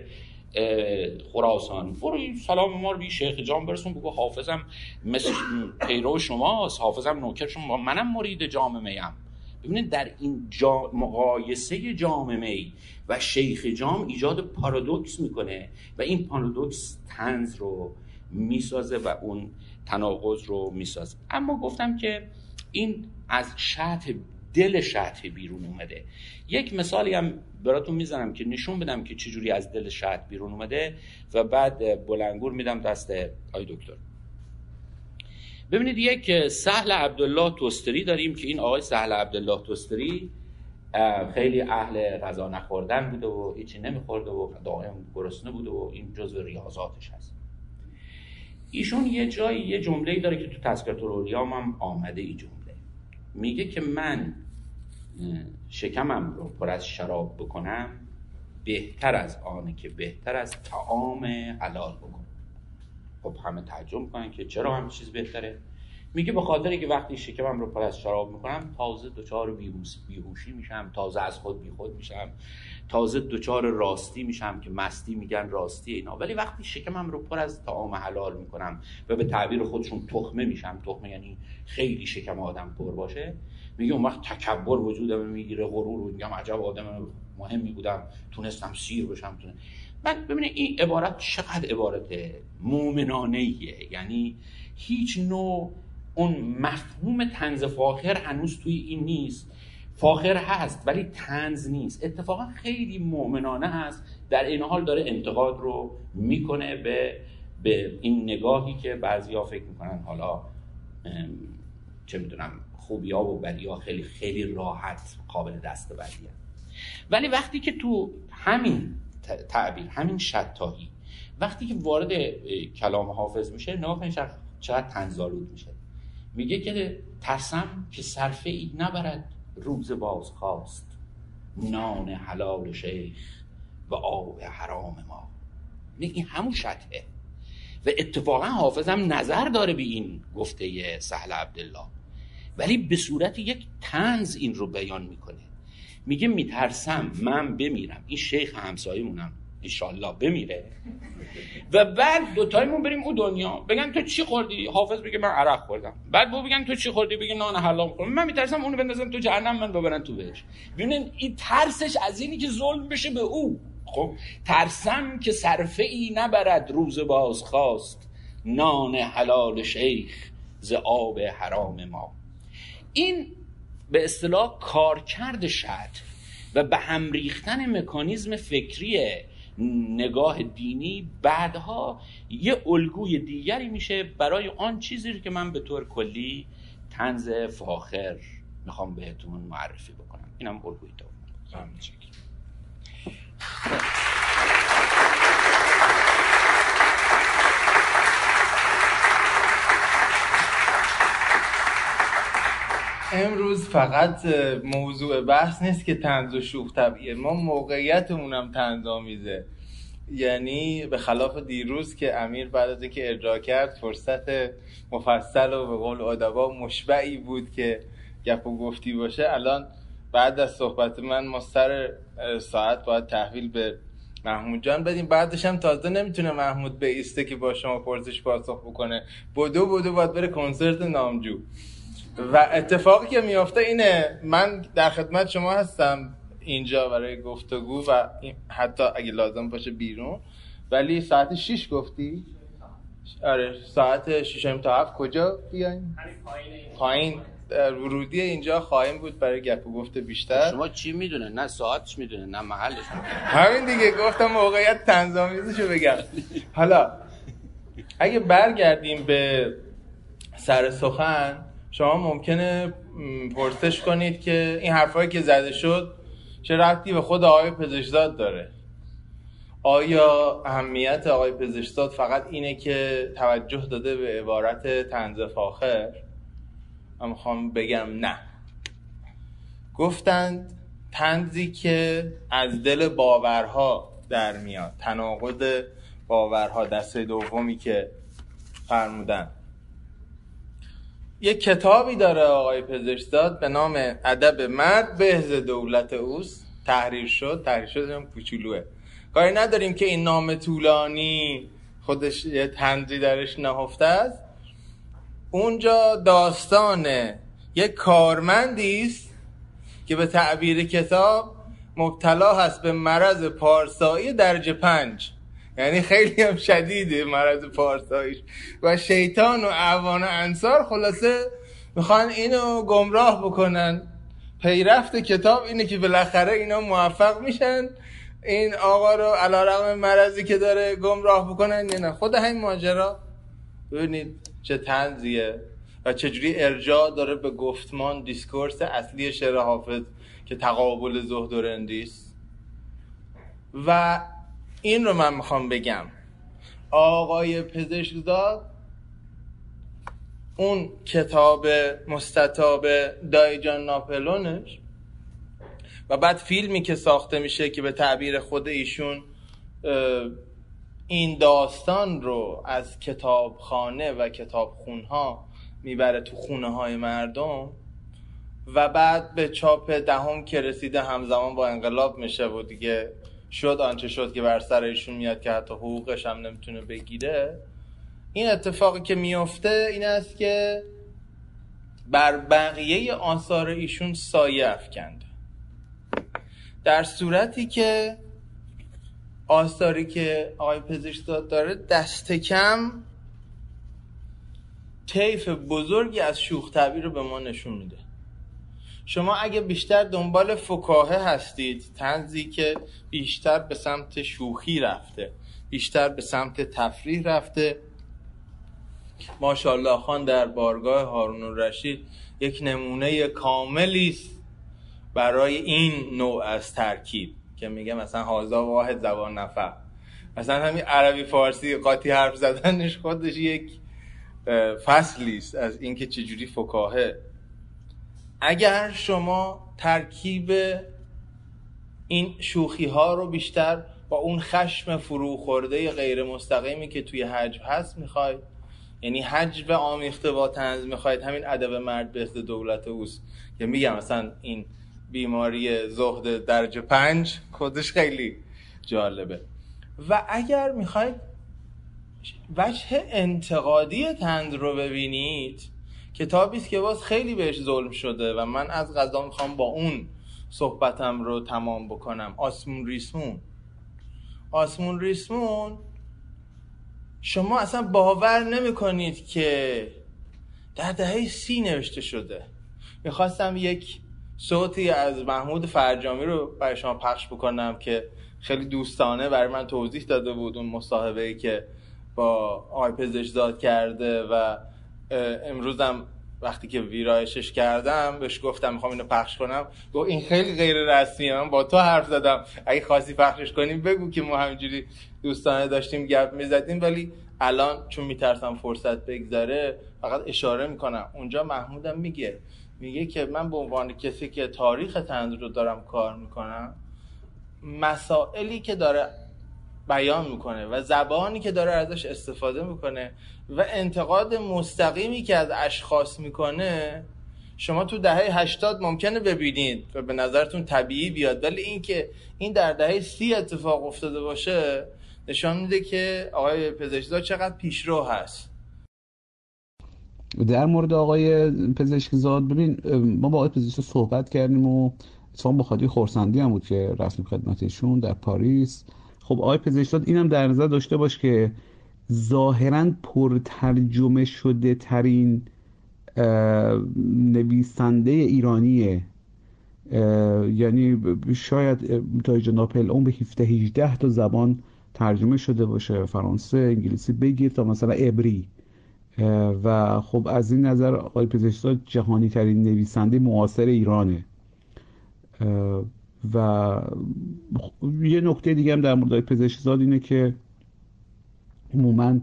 خراسان. برو سلام ما رو بی شیخ جام برسون. بگو حافظم مثل پیرو شماست. حافظم نوکر شما. منم مرید جامعه ام. ببینید در این جا مقایسه جامعه و شیخ جام ایجاد پارادوکس می‌کنه و این پارادوکس تنز رو می‌سازه و اون تناقض رو می‌سازه. اما گفتم که این از شط دل شط بیرون اومده. یک مثالی هم براتون می‌زنم که نشون بدم که چجوری از دل شط بیرون اومده و بعد بلنگور میدم دست آی دکتر. ببینید یک سهل عبدالله توستری داریم که این آقای سهل عبدالله توستری خیلی اهل غذا نخوردن بوده و هیچی نمیخورده و دائم گرسنه بوده و این جزو ریاضاتش هست. ایشون یه جایی یه جمله داره که تو تذکرت الاولیاء هم آمده این جمله. میگه که من شکمم رو پر از شراب بکنم بهتر از آنه که بهتر از طعام حلال بکنم. خب همه تعجب می‌کنن که چرا همه چیز بهتره؟ میگه به خاطر که وقتی شکمم رو پر از شراب می‌کنم تازه دچار بیهوش- بیهوشی میشم تازه از خود بیخود میشم. تازه دچار راستی میشم که مستی میگن راستی اینا. ولی وقتی شکمم رو پر از طعام حلال می‌کنم و به تعبیر خودشون تخمه میشم تخمه یعنی خیلی شکم آدم پر باشه میگه اون وقت تکبر وجودم می‌گیره غرور و میگم عجب آدم مهمی بودم تونستم سیر بشم تونه بعد ببینید این عبارت چقدر عبارت مومنانه ایه یعنی هیچ نوع اون مفهوم تنز فاخر هنوز توی این نیست. فاخر هست ولی تنز نیست. اتفاقا خیلی مؤمنانه هست در این حال داره انتقاد رو می‌کنه به به این نگاهی که بعضیا فکر می‌کنن حالا چه می‌دونم خوبیا و بدیا خیلی خیلی راحت قابل دست بردی ولی وقتی که تو همین تعبیر همین شتاهی وقتی که وارد کلام حافظ میشه نگاه کنید چقدر تنزالود میشه. میگه که ترسم که صرفه ای نبرد. روز باز خواست. نان حلال شیخ و آب حرام ما. این همون شطحه. و اتفاقا حافظم نظر داره به این گفته سهل عبدالله. ولی به صورت یک تنز این رو بیان می‌کنه. میگه میترسم من بمیرم. این شیخ همسایمونم انشالله بمیره. و بعد دوتایمون بریم او دنیا. بگن تو چی خوردی؟ حافظ بگه من عرق خوردم. بعد بو بگن تو چی خوردی؟ بگه نان حلال خوردم. من میترسم اونو بندازن تو جهنم من ببرن تو بهش. ببینن این ترسش از اینی که ظلم بشه به او. خب ترسم که صرفه ای نبرد روز بازخواست نان حلال شیخ ز آب حرام ما. این به اصطلاح کارکرد شد و به هم ریختن مکانیزم فکری نگاه دینی بعدها یه الگوی دیگری میشه برای آن چیزی که من به طور کلی تنز فاخر می‌خوام بهتون معرفی بکنم. اینم الگوی دوم امروز فقط موضوع بحث نیست که تنز و شوخ طبیعه ما موقعیتمون هم تنز آمیزه. یعنی به خلاف دیروز که امیر بعد از اینکه ارجاع کرد فرصت مفصل و به قول ادبا مشبعی بود که گپ و گفتی باشه الان بعد از صحبت من ما سر ساعت باید تحویل به محمود جان بدیم. بعدش هم تازه نمی‌تونه محمود بیسته که با شما پرسش پاسخ بکنه. بدو بدو باید بره کنسرت نامجو. و اتفاقی که میافته اینه من در خدمت شما هستم اینجا برای گفتگو و حتی اگه لازم باشه بیرون. ولی ساعت 6 گفتی؟ آره ساعت 6 تا 7 کجا بیاین؟ پایین. ورودی اینجا خواهیم بود برای گپ و گفت بیشتر. شما چی می‌دونه؟ نه ساعتش می‌دونه نه محلش می‌دونه. همین دیگه گفتم موقعیت تنظامیزشو بگم. حالا اگه برگردیم به سر سخن شما ممکنه پرسش کنید که این حرفایی که زده شد چه ربطی به خود آقای پزشکزاد داره؟ آیا اهمیت آقای پزشکزاد فقط اینه که توجه داده به عبارت تنز فاخر؟ من می‌خوام بگم نه. گفتند تنزی که از دل باورها در میاد. تناقض باورها. دسته دومی که فرمودن. یک کتابی داره آقای پزشکزاد به نام ادب مرد بهز دولت اوست. تحریر شد تحریر شد هم کوچولوه. کاری نداریم که این نام طولانی خودش یه تنزی درش نهفته است. اونجا داستان یک کارمندی است که به تعبیر کتاب مبتلا هست به مرض پارسایی درجه پنج. یعنی خیلی هم شدیده مرض پارساییش و شیطان و اعوان و انصار خلاصه می‌خوان اینو گمراه بکنن. پیرفت کتاب اینه که بالاخره اینا موفق میشن. این آقا رو علا رقم مرضی که داره گمراه بکنن نه. خود همین ماجرا. ببینید چه تنزیه و چجوری ارجاع داره به گفتمان دیسکورس اصلی شعر حافظ که تقابل زهد و رندیست و این رو من می‌خوام بگم. آقای پزشکزاد اون کتاب مستطاب دایجان ناپلونش و بعد فیلمی که ساخته میشه که به تعبیر خود ایشون این داستان رو از کتابخانه و کتابخونها می‌بره تو خونه های مردم و بعد به چاپ دهم که رسیده همزمان با انقلاب میشه و دیگه شد آنچه شد که بر سر ایشون میاد که حتی حقوقش هم نمی‌تونه بگیره. این اتفاقی که میفته این است که بر بقیه آثار ایشون سایه افکنده. در صورتی که آثاری که آقای پزشکزاد داره دست کم طیف بزرگی از شوخ رو به ما نشون میده. شما اگه بیشتر دنبال فکاهه هستید تنزی که بیشتر به سمت شوخی رفته بیشتر به سمت تفریح رفته ماشاءالله خان در بارگاه هارون رشید یک نمونه کاملی است برای این نوع از ترکیب که میگه مثلا هازا واحد زبان نفر مثلا همین عربی فارسی قاطی حرف زدنش خودش یک فصلی است از اینکه چجوری فکاهه. اگر شما ترکیب این شوخی ها رو بیشتر با اون خشم فرو خورده غیر مستقیمی که توی حجب هست می‌خواید یعنی حجب آمیخته با تنز می‌خواید همین ادب مرد به دولت اوست که میگم مثلا این بیماری زهد درجه پنج خودش خیلی جالبه. و اگر می‌خواید وجه انتقادی تند رو ببینید کتابی است که باز خیلی بهش ظلم شده و من از غذا می‌خوام با اون صحبتم رو تمام بکنم. آسمون ریسمون. آسمون ریسمون شما اصلا باور نمی کنید که در دهه سی نوشته شده. می‌خواستم یک صوتی از محمود فرجامی رو برای شما پخش بکنم که خیلی دوستانه برای من توضیح داده بود اون مصاحبه ای که با آقای پزشزاد کرده و امروزم وقتی که ویرایشش کردم بهش گفتم می‌خوام اینو پخش کنم گفت این خیلی غیر رسمیه من با تو حرف زدم. اگه خواستی پخشش کنیم بگو که ما همینجوری دوستانه داشتیم گپ می‌زدیم ولی الان چون میترسم فرصت بگذره فقط اشاره می‌کنم. اونجا محمودم میگه میگه که من به عنوان کسی که تاریخ تنز رو دارم کار می‌کنم مسائلی که داره بیان می‌کنه و زبانی که داره ازش استفاده می‌کنه و انتقاد مستقیمی که از اشخاص می‌کنه شما تو دهه 80 ممکنه ببینید و به نظرتون طبیعی بیاد ولی اینکه این در دهه سی اتفاق افتاده باشه نشان میده که آقای پزشکزاد چقدر پیشرو هست. در مورد آقای پزشکزاد ببین ما با آقای پزشکزاد صحبت کردیم و اتفاقا بخاطر خورسندی هم بود که رفتیم خدمتشون در پاریس. خب آقای پزشکزاد اینم در نظر داشته باش که ظاهرا پرترجمه شده ترین نویسنده ایرانیه. یعنی شاید تا ناپل اون به 17 18 تا زبان ترجمه شده باشه فرانسه انگلیسی بگیر تا مثلا عبری. و خب از این نظر آقای پزشکزاد جهانی ترین نویسنده معاصر ایرانه. و یه نکته دیگه هم در مورد پزشکزاد اینه که عموما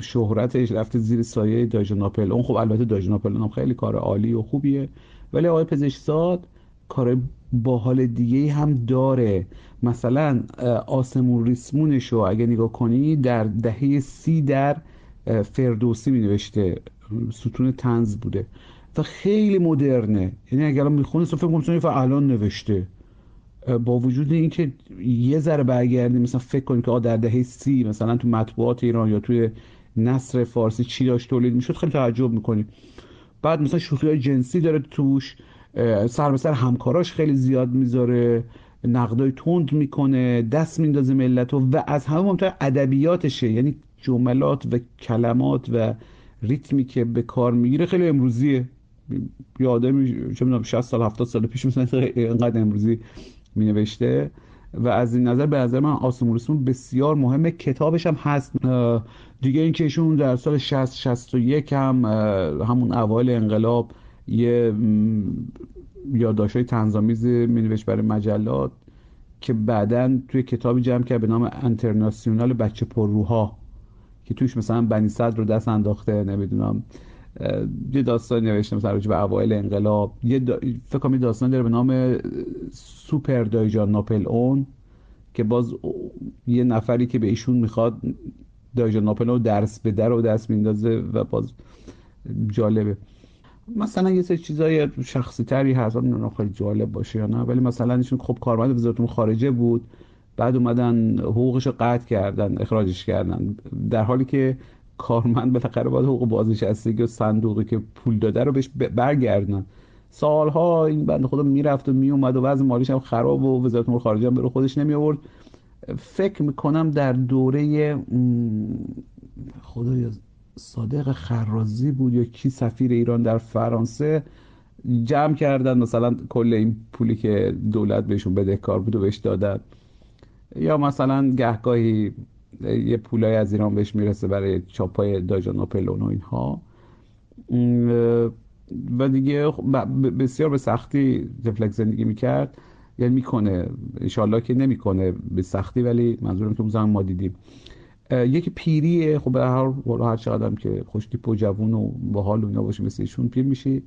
شهرتش رفته زیر سایه داج ناپلئون. خب البته داج ناپلئون هم خیلی کار عالی و خوبیه. ولی آقای پزشکزاد کار باحال دیگه هم داره. مثلا آسمون ریسمونش رو اگه نگاه کنی در دهه سی در فردوسی می نوشته ستون تنز بوده. و خیلی مدرنه. یعنی اگر الان می‌خونه فکر کنم الان نوشته. با وجود اینکه یه ذره برگردیم مثلا فکر کنیم که در دهه سی مثلا تو مطبوعات ایران یا توی نصر فارسی چی داشت تولید می‌شد خیلی تعجب می‌کنیم بعد مثلا شوخی های جنسی داره توش. سر به سر همکاراش خیلی زیاد می‌ذاره. نقدای تند می‌کنه دست میندازه ملت و از همه مهمتر ادبیاتشه. یعنی جملات و کلمات و ریتمی که به کار می‌گیره خیلی امروزیه. یه آدمی چه می‌دونم 60 سال 70 سال پیش مثلا اینقدر امروزی می نوشته و از این نظر به نظر من آسمون بسیار مهمه کتابش هم هست. دیگه این که ایشون در سال 60 61 هم همون اوایل انقلاب یه یادداشت‌های تنظامیز می نوشت برای مجلات که بعدا توی کتابی جمع کرد به نام انترناسیونال بچه پرروها که توش مثلا بنی صدر رو دست انداخته نمی‌دونم. یه داستان مثلا راجع به اوایل انقلاب. یه دا... فکر کنم داستان داره به نام سوپر دایجان ناپل اون که باز یه نفری که به ایشون می‌خواد دایجان ناپل اون درس به در و دست میندازه و باز جالبه. مثلا یه سری چیزای شخصی تری هست نمی‌دونم خیلی جالب باشه یا نه ولی مثلا ایشون خب کارمند وزارت خارجه بود بعد اومدن حقوقش رو قطع کردن اخراجش کردن در حالی که کارمند بالاخره باید حقوق بازنشستگی و صندوقی که پول داده رو بهش برگردن. سالها این بند خدا می‌رفت و میومد و وضع مالیش هم خراب و وزارت امور خارجه هم به خودش نمی آورد فکر می‌کنم در دوره خدایا صادق خرازی بود یا کی سفیر ایران در فرانسه جمع کردن. مثلا کل این پولی که دولت بهشون بدهکار بود و بهش دادن. یا مثلا گهگاهی یه پولای از ایران بهش می‌رسه برای چاپای داجان ناپلون و اینها. و دیگه بسیار به سختی تفلک زندگی می‌کرد. یعنی می‌کنه انشالله که نمی‌کنه به سختی ولی منظورم که اون زمان ما دیدیم. یکی پیریه خب به هر هر چقدر که خوشتیپ و جوون و باحال و اینا باشه مثل ایشون پیر میشی.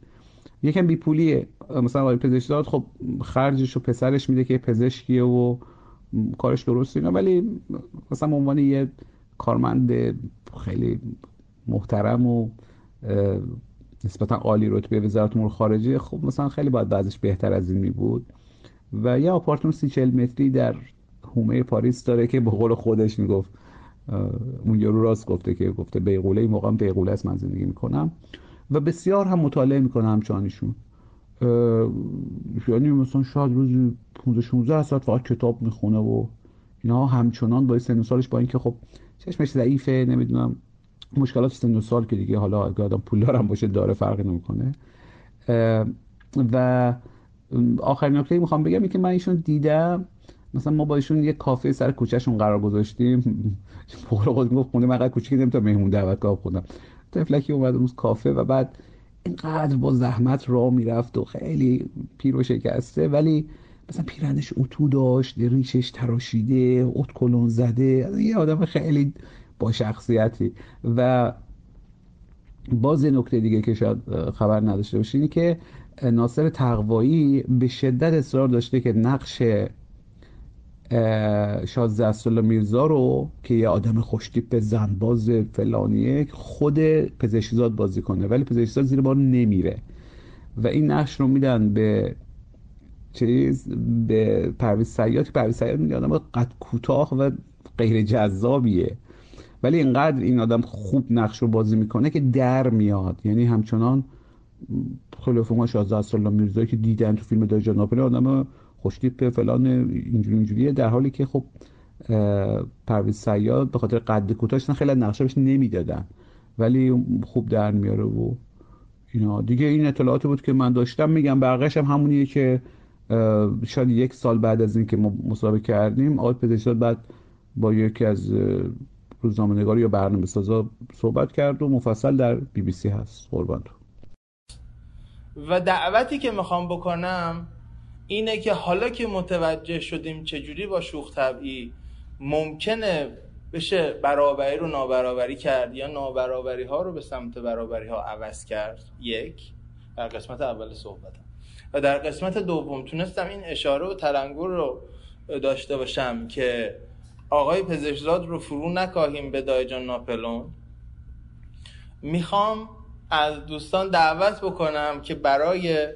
یکم بی پولیه مثلا آقای پزشک خب خرجش و پسرش میده که پزشکیه و کارش درست اینا ولی مثلا عنوان یه کارمند خیلی محترم و نسبتا عالی رتبه وزارت امور خارجه خب مثلا خیلی باید بعضش بهتر از این می بود. و یه آپارتمان سی چل متری در هومه پاریس داره که به قول خودش می‌گفت اون یارو راست گفته که گفته بیغوله موقع بیغوله است من زندگی می‌کنم و بسیار هم مطالعه می‌کنه همچنانشون. یعنی مثلا شاید روزی 15 16 ساعت فقط کتاب می‌خونه و اینا. همچنان با سن سالش با اینکه خب چشمش ضعیفه نمی‌دونم مشکلات سن و سال که دیگه حالا اگه آدم پول دارم باشه داره فرقی نمی‌کنه. و آخرین نکته می‌خوام بگم که من ایشون دیدم مثلا ما با ایشون یه کافه سر کوچهشون قرار گذاشتیم. [LAUGHS] بقول خود می‌گفت خونه من کوچیکی نمی‌تونم مهمون دعوت کنم خودم تفلکی اومد اون کافه و بعد اینقدر با زحمت راه می‌رفت و خیلی پیر و شکسته. ولی مثلا پیرنش اتو داشت ریشش تراشیده ات کلون زده یه آدم خیلی با شخصیتی. و باز نکته دیگه که شاید خبر نداشته باشین که ناصر تقوایی به شدت اصرار داشته که نقش شازده اسدالله میرزا رو که یه آدم خوشتیپ زنباز فلانیه خود پزشکزاد بازی کنه. ولی پزشکزاد زیر بار نمیره. و این نقش رو میدن به چیز به پرویز سیاد که پرویز سیاد میگه آدم قد کوتاه و غیر جذابیه. ولی اینقدر این آدم خوب نقش رو بازی می‌کنه که در میاد. یعنی همچنان خیلی ما شازده اسدالله میرزا که دیدن تو فیلم دایجان ناپل آدم خوشتیپ فلان اینجوری اینجوریه. در حالی که خب پرویز سیاد به خاطر قد کوتاهش خیلی نقشه نمی‌دادن. ولی خوب در میاره و اینا. دیگه این اطلاعاتی بود که من داشتم. میگم بقیش هم همونیه که شاید یک سال بعد از اینکه ما مصاحبه کردیم آقای پزشکزاد بعد با یکی از روزنامه یا برنامه سازا صحبت کرد و مفصل در بی بی سی هست. قربان و دعوتی که می‌خوام بکنم اینه که حالا که متوجه شدیم چجوری با شوخ طبعی ممکنه بشه برابری رو نابرابری کرد یا نابرابری ها رو به سمت برابری ها عوض کرد. یک در قسمت اول صحبتم. و در قسمت دوم تونستم این اشاره و تلنگر رو داشته باشم که آقای پزشکزاد رو فرو نکاهیم به دایجان ناپلون می‌خوام از دوستان دعوت بکنم که برای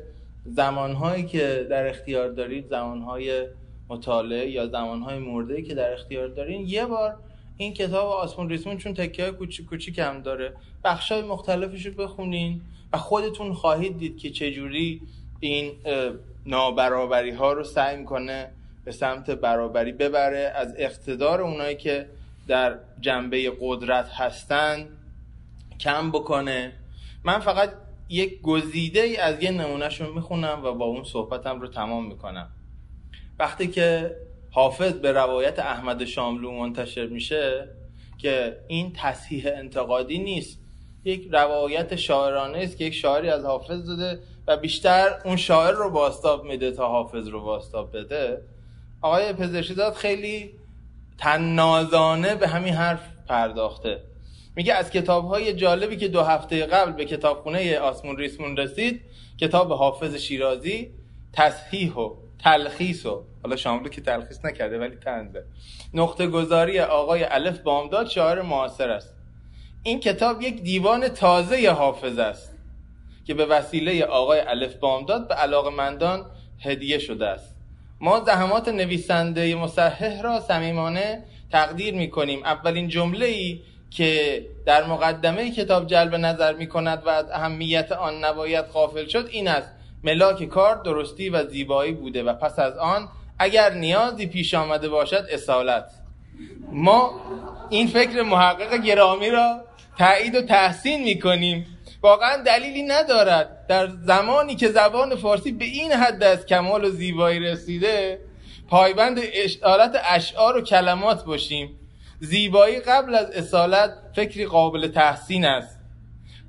زمانهایی که در اختیار دارید زمانهای مطالعه یا زمانهای مرده که در اختیار دارین یه بار این کتاب آسمون ریسمون چون تکیه های کوچیک هم داره بخشای مختلفش رو بخونین و خودتون خواهید دید که چجوری این نابرابری ها رو سعی می‌کنه به سمت برابری ببره. از اقتدار اونایی که در جنبه قدرت هستن کم بکنه. من فقط یک گزیده ای از یه نمونهش رو می‌خونم و با اون صحبتم رو تمام می‌کنم. وقتی که حافظ به روایت احمد شاملو منتشر میشه که این تصحیح انتقادی نیست یک روایت شاعرانه است که یک شاعری از حافظ داده و بیشتر اون شاعر رو باستاب میده تا حافظ رو باستاب بده. آقای داد خیلی تنازانه به همین حرف پرداخته. میگه از کتاب های جالبی که دو هفته قبل به کتابخونه آسمون ریسمون رسید کتاب حافظ شیرازی تصحیح و تلخیص و حالا شاملو که تلخیص نکرده ولی تنزه. نقطه گذاری آقای الف بامداد شاعر معاصر است. این کتاب یک دیوان تازه حافظ است. که به وسیله آقای الف بامداد به علاقمندان هدیه شده است. ما زحمات نویسنده مصحح را صمیمانه تقدیر می کنیم اولین جمله ای که در مقدمه کتاب جلب نظر می کند و از اهمیت آن نباید غافل شد این است. ملاک کار درستی و زیبایی بوده و پس از آن اگر نیازی پیش آمده باشد اصالت. ما این فکر محقق گرامی را تایید و تحسین می کنیم واقعا دلیلی ندارد. در زمانی که زبان فارسی به این حد از کمال و زیبایی رسیده پایبند اشارت اشعار و کلمات باشیم. زیبایی قبل از اصالت فکری قابل تحسین است.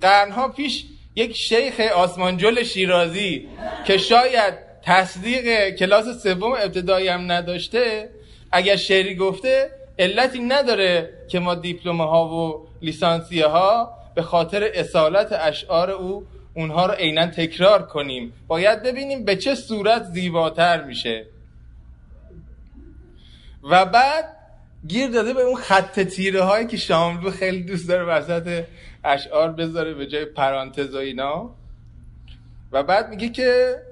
قرنها پیش یک شیخ آسمانجل شیرازی که شاید تصدیق کلاس سوم ابتدایی هم نداشته اگر شعری گفته علتی نداره که ما دیپلمه ها و لیسانسیه ها به خاطر اصالت اشعار او اونها رو عینا تکرار کنیم. باید ببینیم به چه صورت زیباتر میشه. و بعد گیر داده به اون خط تیره هایی که شاملو خیلی دوست داره وسط اشعار بذاره به جای پرانتز و اینا. و بعد میگه که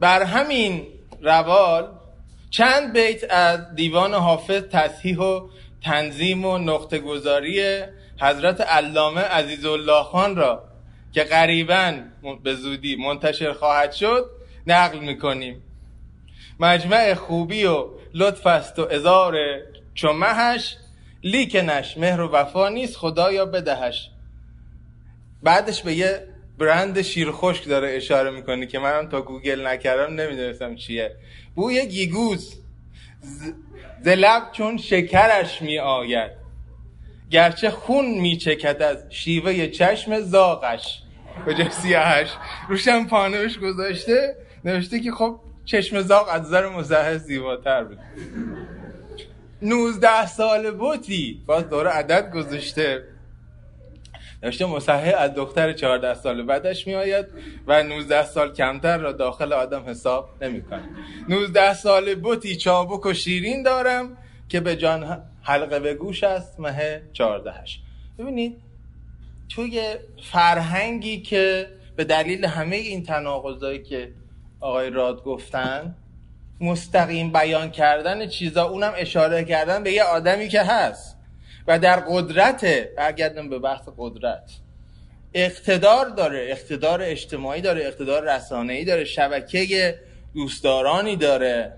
بر همین روال چند بیت از دیوان حافظ تصحیح و تنظیم و نقطه گذاری حضرت علامه عزیزالله خان را که قریبا به زودی منتشر خواهد شد نقل می‌کنیم. مجمع خوبی و لطف است و ازار چمهش لیکنش مهر و وفا نیست خدایا بدهش. بعدش به یه برند شیر خشک داره اشاره می‌کنه که منم تا گوگل نکردم نمی‌دونستم چیه. بوی گیگوز. زلب چون شکرش می آید. گرچه خون می چکد از شیوه چشم زاغش. جای سیاهش؟ روشم پانوش گذاشته نوشته که خب چشم زاغ از نظر مزهر زیباتر بود. 19 سال بوتی باز دوره عدد گذاشته. نوشته مصحح از دختر 14 سال بعدش می آید و 19 سال کمتر را داخل آدم حساب نمی کنه 19 سال بوتی چابک و شیرین دارم که به جان حلقه به گوش است مه 14 ببینید توی فرهنگی که به دلیل همه این تناقضایی که آقای راد گفتن مستقیم بیان کردن چیزا اونم اشاره کردن به یه آدمی که هست. و در قدرت برگردم به بحث قدرت. اقتدار داره اقتدار اجتماعی داره اقتدار رسانه‌ای داره شبکه دوستدارانی داره.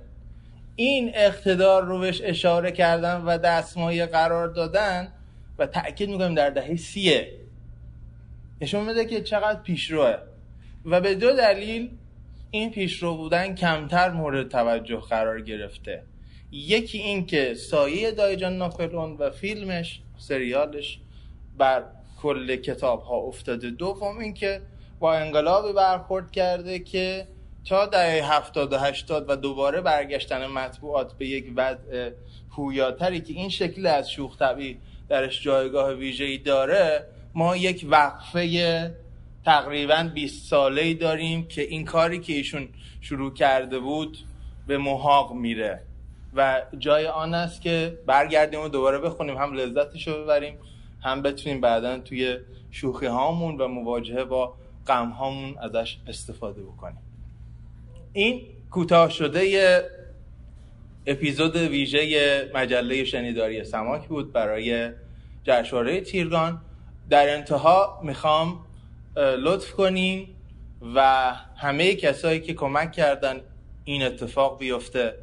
این اقتدار رو بهش اشاره کردن و دستمایه قرار دادن و تأکید می‌کنم در دهه سیه نشون میده که چقدر پیشروه. و به دو دلیل این پیشرو بودن کمتر مورد توجه قرار گرفته. یکی این که سایه دایجان ناپلون و فیلمش سریالش بر کل کتاب ها افتاده. دوم این که با انقلابی برخورد کرده که تا دهه هفتاد و هشتاد و دوباره برگشتن مطبوعات به یک وضع پویاتری که این شکل از شوخ طبعی درش جایگاه ویژه‌ای داره ما یک وقفه تقریبا 20 ساله داریم که این کاری که ایشون شروع کرده بود به محاق میره. و جای آن است که برگردیم و دوباره بخونیم. هم لذتش رو ببریم هم بتونیم بعدا توی شوخی هامون و مواجهه با غم هامون ازش استفاده بکنیم. این کوتاه شده اپیزود ویژه مجله شنیداری سماک بود برای جشنواره تیرگان. در انتها می‌خوام لطف کنیم و همه کسایی که کمک کردن این اتفاق بیفته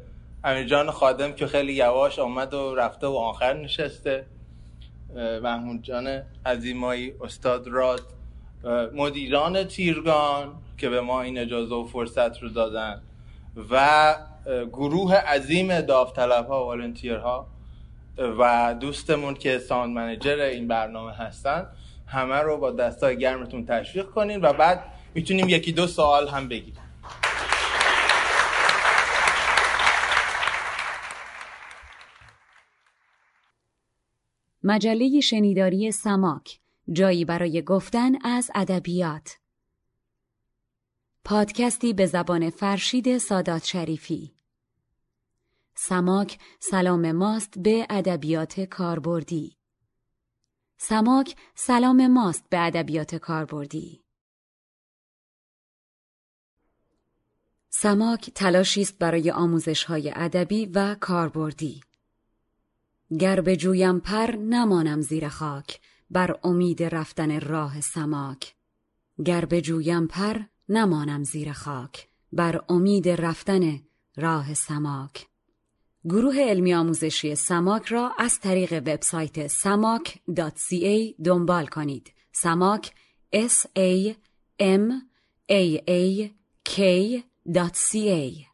امیر جان خادم که خیلی یواش آمد و رفته و آخر نشسته. محمود جان عزیمایی استاد راد مدیران تیرگان که به ما این اجازه و فرصت رو دادن و گروه عظیم داوطلب ها و ها و دوستمون که ساند منجر این برنامه هستن همه رو با دستای گرمتون تشویق کنین و بعد می‌تونیم یکی دو سوال هم بگیریم مجله شنیداری سماک جایی برای گفتن از ادبیات. پادکستی به زبان فرشید سادات شریفی. سماک سلام ماست به ادبیات کاربردی. سماک سلام ماست به ادبیات کاربردی. سماک تلاشی است برای آموزش های ادبی و کاربردی. گر بجویم پر نمانم زیر خاک بر امید رفتن راه سماک. گر بجویم پر نمانم زیر خاک بر امید رفتن راه سماک. گروه علمی آموزشی سماک را از طریق وبسایت samak.ca دنبال کنید. سماک S A M A A K.ca